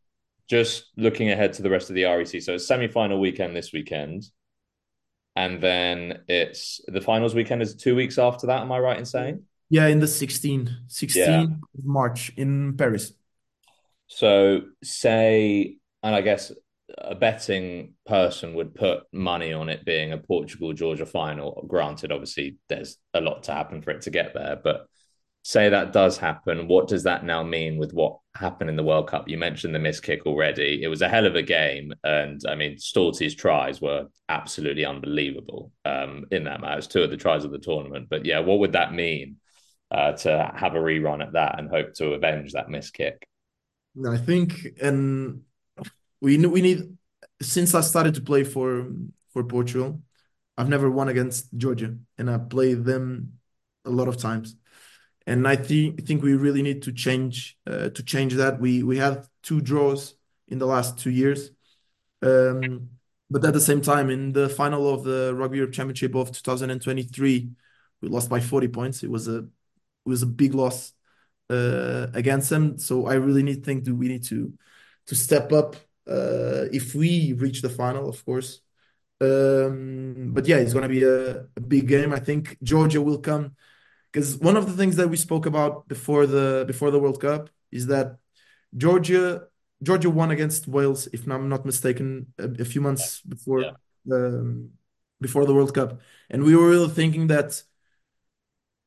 Just looking ahead to the rest of the REC. So it's semi final weekend this weekend. And then it's the finals weekend is two weeks after that. Am I right in saying? Yeah, in the 16, 16 yeah. of March in Paris. So say, and I guess a betting person would put money on it being a Portugal Georgia final. Granted, obviously, there's a lot to happen for it to get there, but say that does happen, what does that now mean with what happened in the World Cup? You mentioned the miss kick already. It was a hell of a game, and I mean, Storti's tries were absolutely unbelievable um, in that match. Two of the tries of the tournament, but yeah, what would that mean uh, to have a rerun at that and hope to avenge that miss kick? I think, and we we need since I started to play for for Portugal, I've never won against Georgia, and I played them a lot of times. And I think think we really need to change uh, to change that. We we had two draws in the last two years, um, but at the same time, in the final of the Rugby Europe Championship of 2023, we lost by 40 points. It was a it was a big loss uh, against them. So I really need think do we need to to step up uh, if we reach the final, of course. Um, but yeah, it's going to be a, a, big game. I think Georgia will come because one of the things that we spoke about before the before the World Cup is that Georgia Georgia won against Wales, if I'm not mistaken, a, a few months before yeah. um, before the World Cup, and we were really thinking that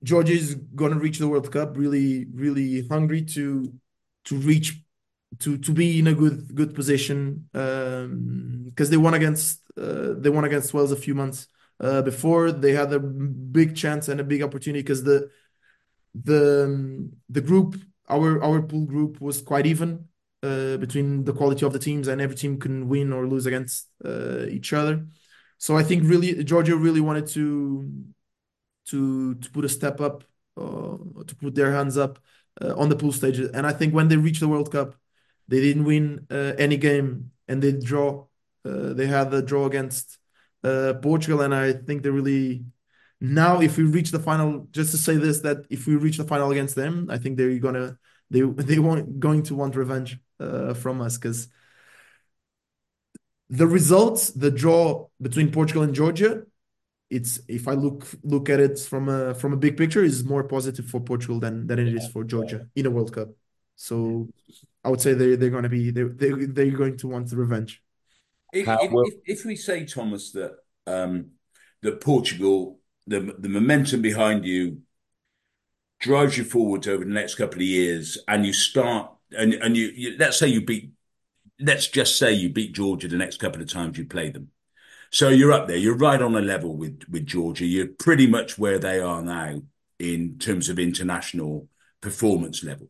Georgia is going to reach the World Cup really, really hungry to to reach to to be in a good good position because um, they won against uh, they won against Wales a few months uh, before. They had a big chance and a big opportunity because the the um, the group our our pool group was quite even uh, between the quality of the teams and every team can win or lose against uh, each other. So I think really Georgia really wanted to to to put a step up, uh, to put their hands up uh, on the pool stage. And I think when they reached the World Cup, they didn't win uh, any game and they draw. They had the draw against Portugal, and I think they really now if we reach the final. Just to say this, that if we reach the final against them, I think they're gonna they they want going to want revenge uh, from us because the results, the draw between Portugal and Georgia, it's if I look look at it from a from a big picture, is more positive for Portugal than than it is for Georgia in a World Cup. So I would say they they're going to be they they they're going to want the revenge. If, if, if, we say Tomas that um, that Portugal the the momentum behind you drives you forward over the next couple of years, and you start and and you, you let's say you beat let's just say you beat Georgia the next couple of times you play them so you're up there. You're right on a level with with Georgia. You're pretty much where they are now in terms of international performance level.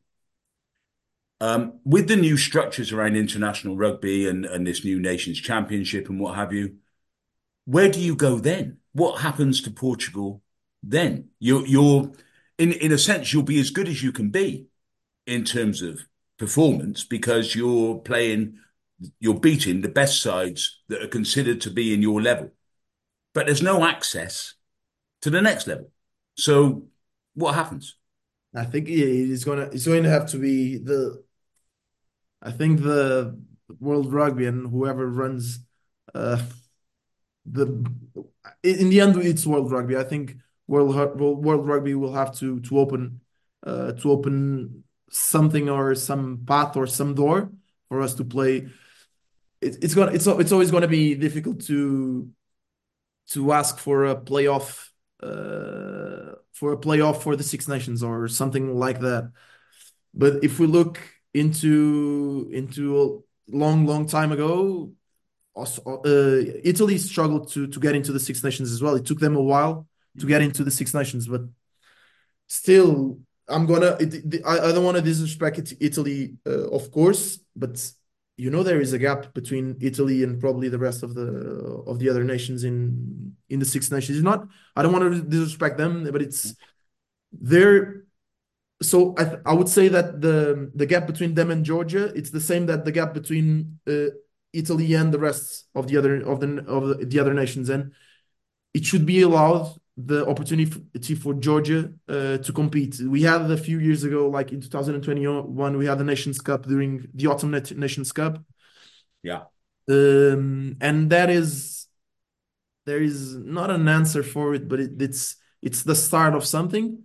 Um, with the new structures around international rugby and, and this new Nations Championship and what have you, where do you go then? What happens to Portugal then? You're, you're in, in a sense, you'll be as good as you can be in terms of performance because you're playing you're beating the best sides that are considered to be in your level. But there's no access to the next level. So what happens? I think it's gonna it's going to have to be the I think the World Rugby and whoever runs uh the in the end it's World Rugby. I think World World Rugby will have to to open uh to open something or some path or some door for us to play it, it's gonna it's it's always going to be difficult to to ask for a playoff uh, for a playoff for the Six Nations or something like that. But if we look into into a long long time ago, uh, Italy struggled to to get into the Six Nations as well. It took them a while to get into the Six Nations, but still, I'm gonna. It, I, I don't want to disrespect Italy, uh, of course, but you know there is a gap between Italy and probably the rest of the of the other nations in in the Six Nations. It's not. I don't want to disrespect them, but it's they're. So I I would say that the the gap between them and Georgia it's the same that the gap between uh, Italy and the rest of the other of the of the, the other nations, and it should be allowed the opportunity for Georgia uh, to compete. We had a few years ago, like in 2021, we had the Nations Cup during the Autumn Nations Cup. Yeah. Um, and that is there is not an answer for it, but it, it's it's the start of something.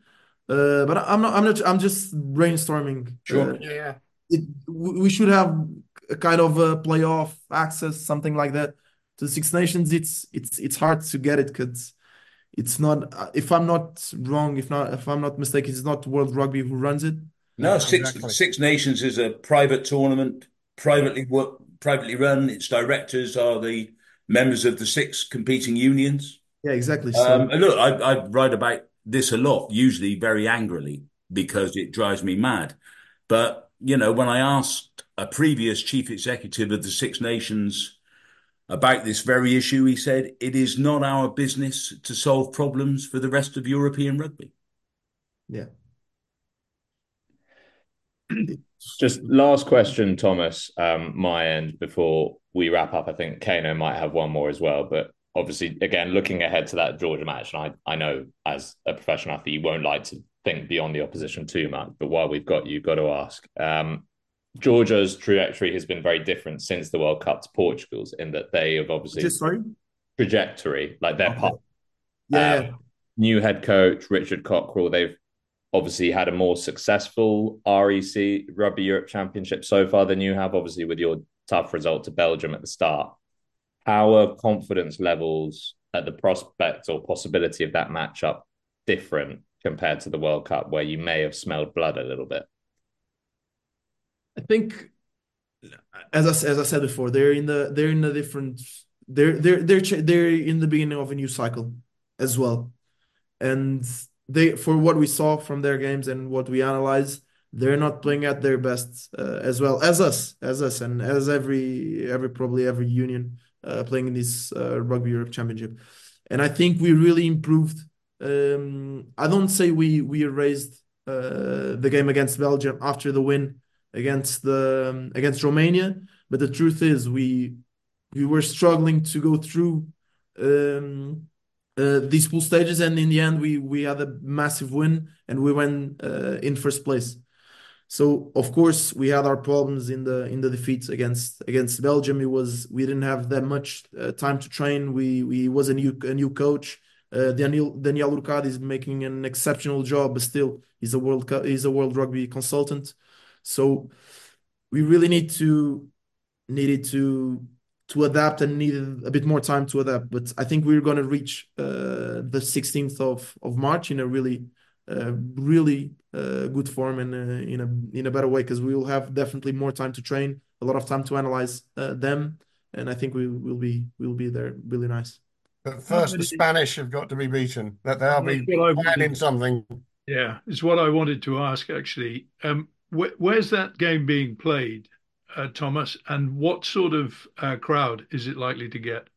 Uh, but I'm not. I'm not. I'm just brainstorming. Sure. Uh, yeah. It, we should have a kind of a playoff access, something like that, to the Six Nations. It's it's it's hard to get it because it's not if i'm not wrong if not if i'm not mistaken it's not world rugby who runs it? No six exactly. six nations is a private tournament privately work, privately run. Its directors are the members of the six competing unions. Yeah exactly. So, um, and look I, I write about this a lot usually very angrily because it drives me mad. But you know when i asked a previous chief executive of the six nations about this very issue, he said, it is not our business to solve problems for the rest of European rugby. Yeah. Just last question, Tomas, um, my end before we wrap up. I think Kano might have one more as well. But obviously, again, looking ahead to that Georgia match, and I, I know as a professional athlete, you won't like to think beyond the opposition too much. But while we've got you, got to ask. Um, Georgia's trajectory has been very different since the World Cup to Portugal's in that they have obviously Just, sorry trajectory like their okay. part. Yeah. Um, new head coach Richard Cockerill. They've obviously had a more successful REC Rugby Europe Championship so far than you have. Obviously, with your tough result to Belgium at the start. How are confidence levels at the prospect or possibility of that matchup different compared to the World Cup, where you may have smelled blood a little bit? I think, as I, as I said before, they're in the they're in a different they're they're they're they're in the beginning of a new cycle as well, and they for what we saw from their games and what we analyze, they're not playing at their best uh, as well as us as us and as every every probably every union uh, playing in this uh, rugby Europe Championship, and I think we really improved. Um, I don't say we we erased uh, the game against Belgium after the win against the um, against Romania. But the truth is, we we were struggling to go through um, uh, these pool stages, and in the end, we we had a massive win, and we went uh, in first place. So of course, we had our problems in the in the defeats against against Belgium. It was we didn't have that much uh, time to train. We we was a new a new coach. Uh, Daniel Daniel is making an exceptional job, but still he's a world he's a world rugby consultant. So we really need to needed to to adapt and needed a bit more time to adapt. But I think we're going to reach uh, the 16th of, of March in a really, uh, really uh, good form and uh, in a in a better way because we will have definitely more time to train, a lot of time to analyze uh, them, and I think we will be we'll be there really nice. But first, the Spanish have got to be beaten. That they'll be planning something. Yeah, it's what I wanted to ask actually. Um, where's that game being played, uh, Tomas? And what sort of uh, crowd is it likely to get?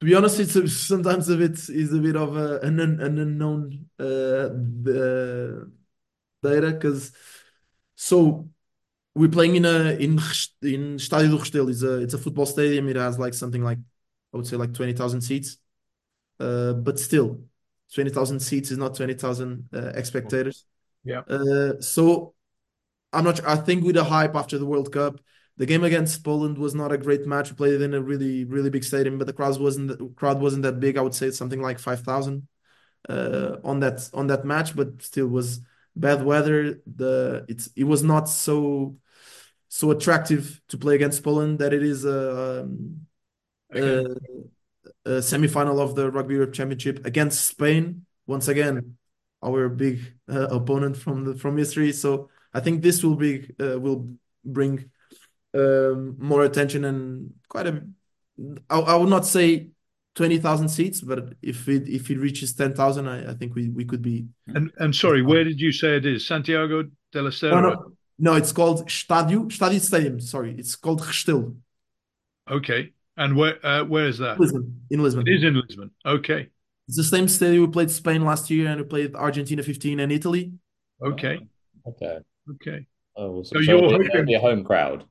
To be honest, it's a, sometimes a bit is a bit of a, an, an unknown uh, data because so we're playing in a in in Estádio do Restelo. It's a it's a football stadium. It has like something like I would say like twenty thousand seats, uh, but still, twenty thousand seats is not twenty thousand uh, spectators. Yeah. Uh, so I'm not. I think with the hype after the World Cup, the game against Poland was not a great match. We played it in a really, really big stadium, but the crowd wasn't the crowd wasn't that big. I would say it's something like five thousand uh, on that on that match, but still was bad weather. The it's it was not so so attractive to play against Poland that it is a, um, a, a semi-final of the Rugby Europe Championship against Spain. Once again, our big uh, opponent from the from history. So I think this will be uh, will bring um, more attention and quite a. I, I would not say 20,000 seats, but if it if it reaches 10,000, I, I think we, we could be. And and sorry, where did you say it is? Santiago del Estero? No, no, no, it's called Stadio, Stadio Stadium. Sorry, it's called Restelo. Okay. And where uh, where is that? Lisbon, in Lisbon. It is in Lisbon. Okay. It's the same stadium we played Spain last year and we played Argentina 15 and Italy. Okay. Okay. Okay. Oh. So So you're hoping- it'll be a home crowd.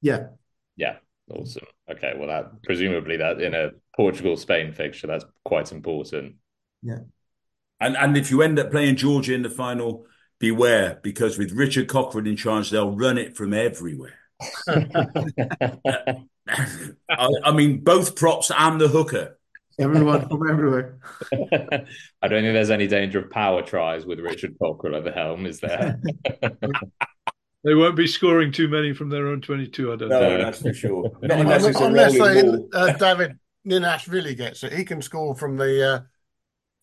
Yeah. Yeah. Awesome. Okay. Well, that presumably that in a Portugal Spain fixture, that's quite important. Yeah. And and if you end up playing Georgia in the final, beware because with Richard Cockerill in charge, they'll run it from everywhere. I, I mean, both props and the hooker. Everyone from everywhere. I don't think there's any danger of power tries with Richard Cockerill at the helm, is there? They won't be scoring too many from their own 22, I don't No, think. that's for sure. Not Unless unless it's a Unless they, uh, David Niniashvili gets it, he can score from the uh,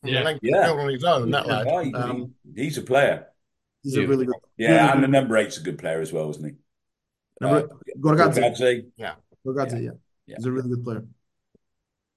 from Yeah. the length Yeah. of the field on his own. That lad. He- Um, he's a player. He's a really good. Yeah, and the number eight's a good player as well, isn't he? Number, Uh, Gorgadze. Gorgadze. Gorgadze, yeah. Yeah. He's a really good player.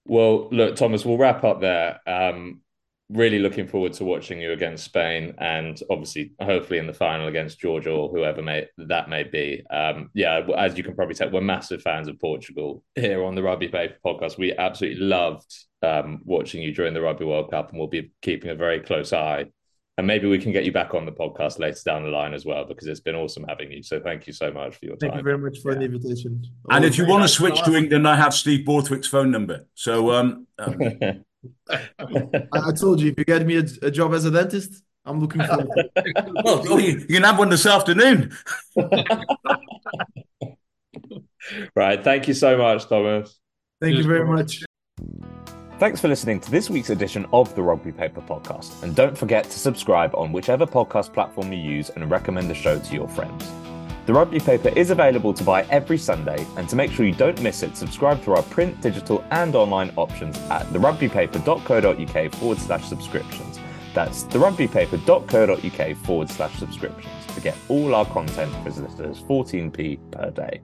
Well, look, Tomas, we'll wrap up there. Um, really looking forward to watching you against Spain and obviously, hopefully, in the final against Georgia or whoever may that may be. Um, yeah, as you can probably tell, we're massive fans of Portugal here on the Rugby Paper podcast. We absolutely loved um, watching you during the Rugby World Cup, and we'll be keeping a very close eye. And maybe we can get you back on the podcast later down the line as well, because it's been awesome having you. So thank you so much for your time. Thank you very much for the invitation. And if you want to switch to England, I have Steve Borthwick's phone number. So, um, um, I, I told you, if you get me a, a job as a dentist, I'm looking forward. to it. well, oh, you, you can have one this afternoon. right. Thank you so much, Tomas. Thank you very bro. much. Thanks for listening to this week's edition of the Rugby Paper podcast. And don't forget to subscribe on whichever podcast platform you use and recommend the show to your friends. The Rugby Paper is available to buy every Sunday, and to make sure you don't miss it, subscribe through our print, digital, and online options at therugbypaper.co.uk forward slash subscriptions. That's therugbypaper.co.uk forward slash subscriptions to get all our content for as little as 14p per day.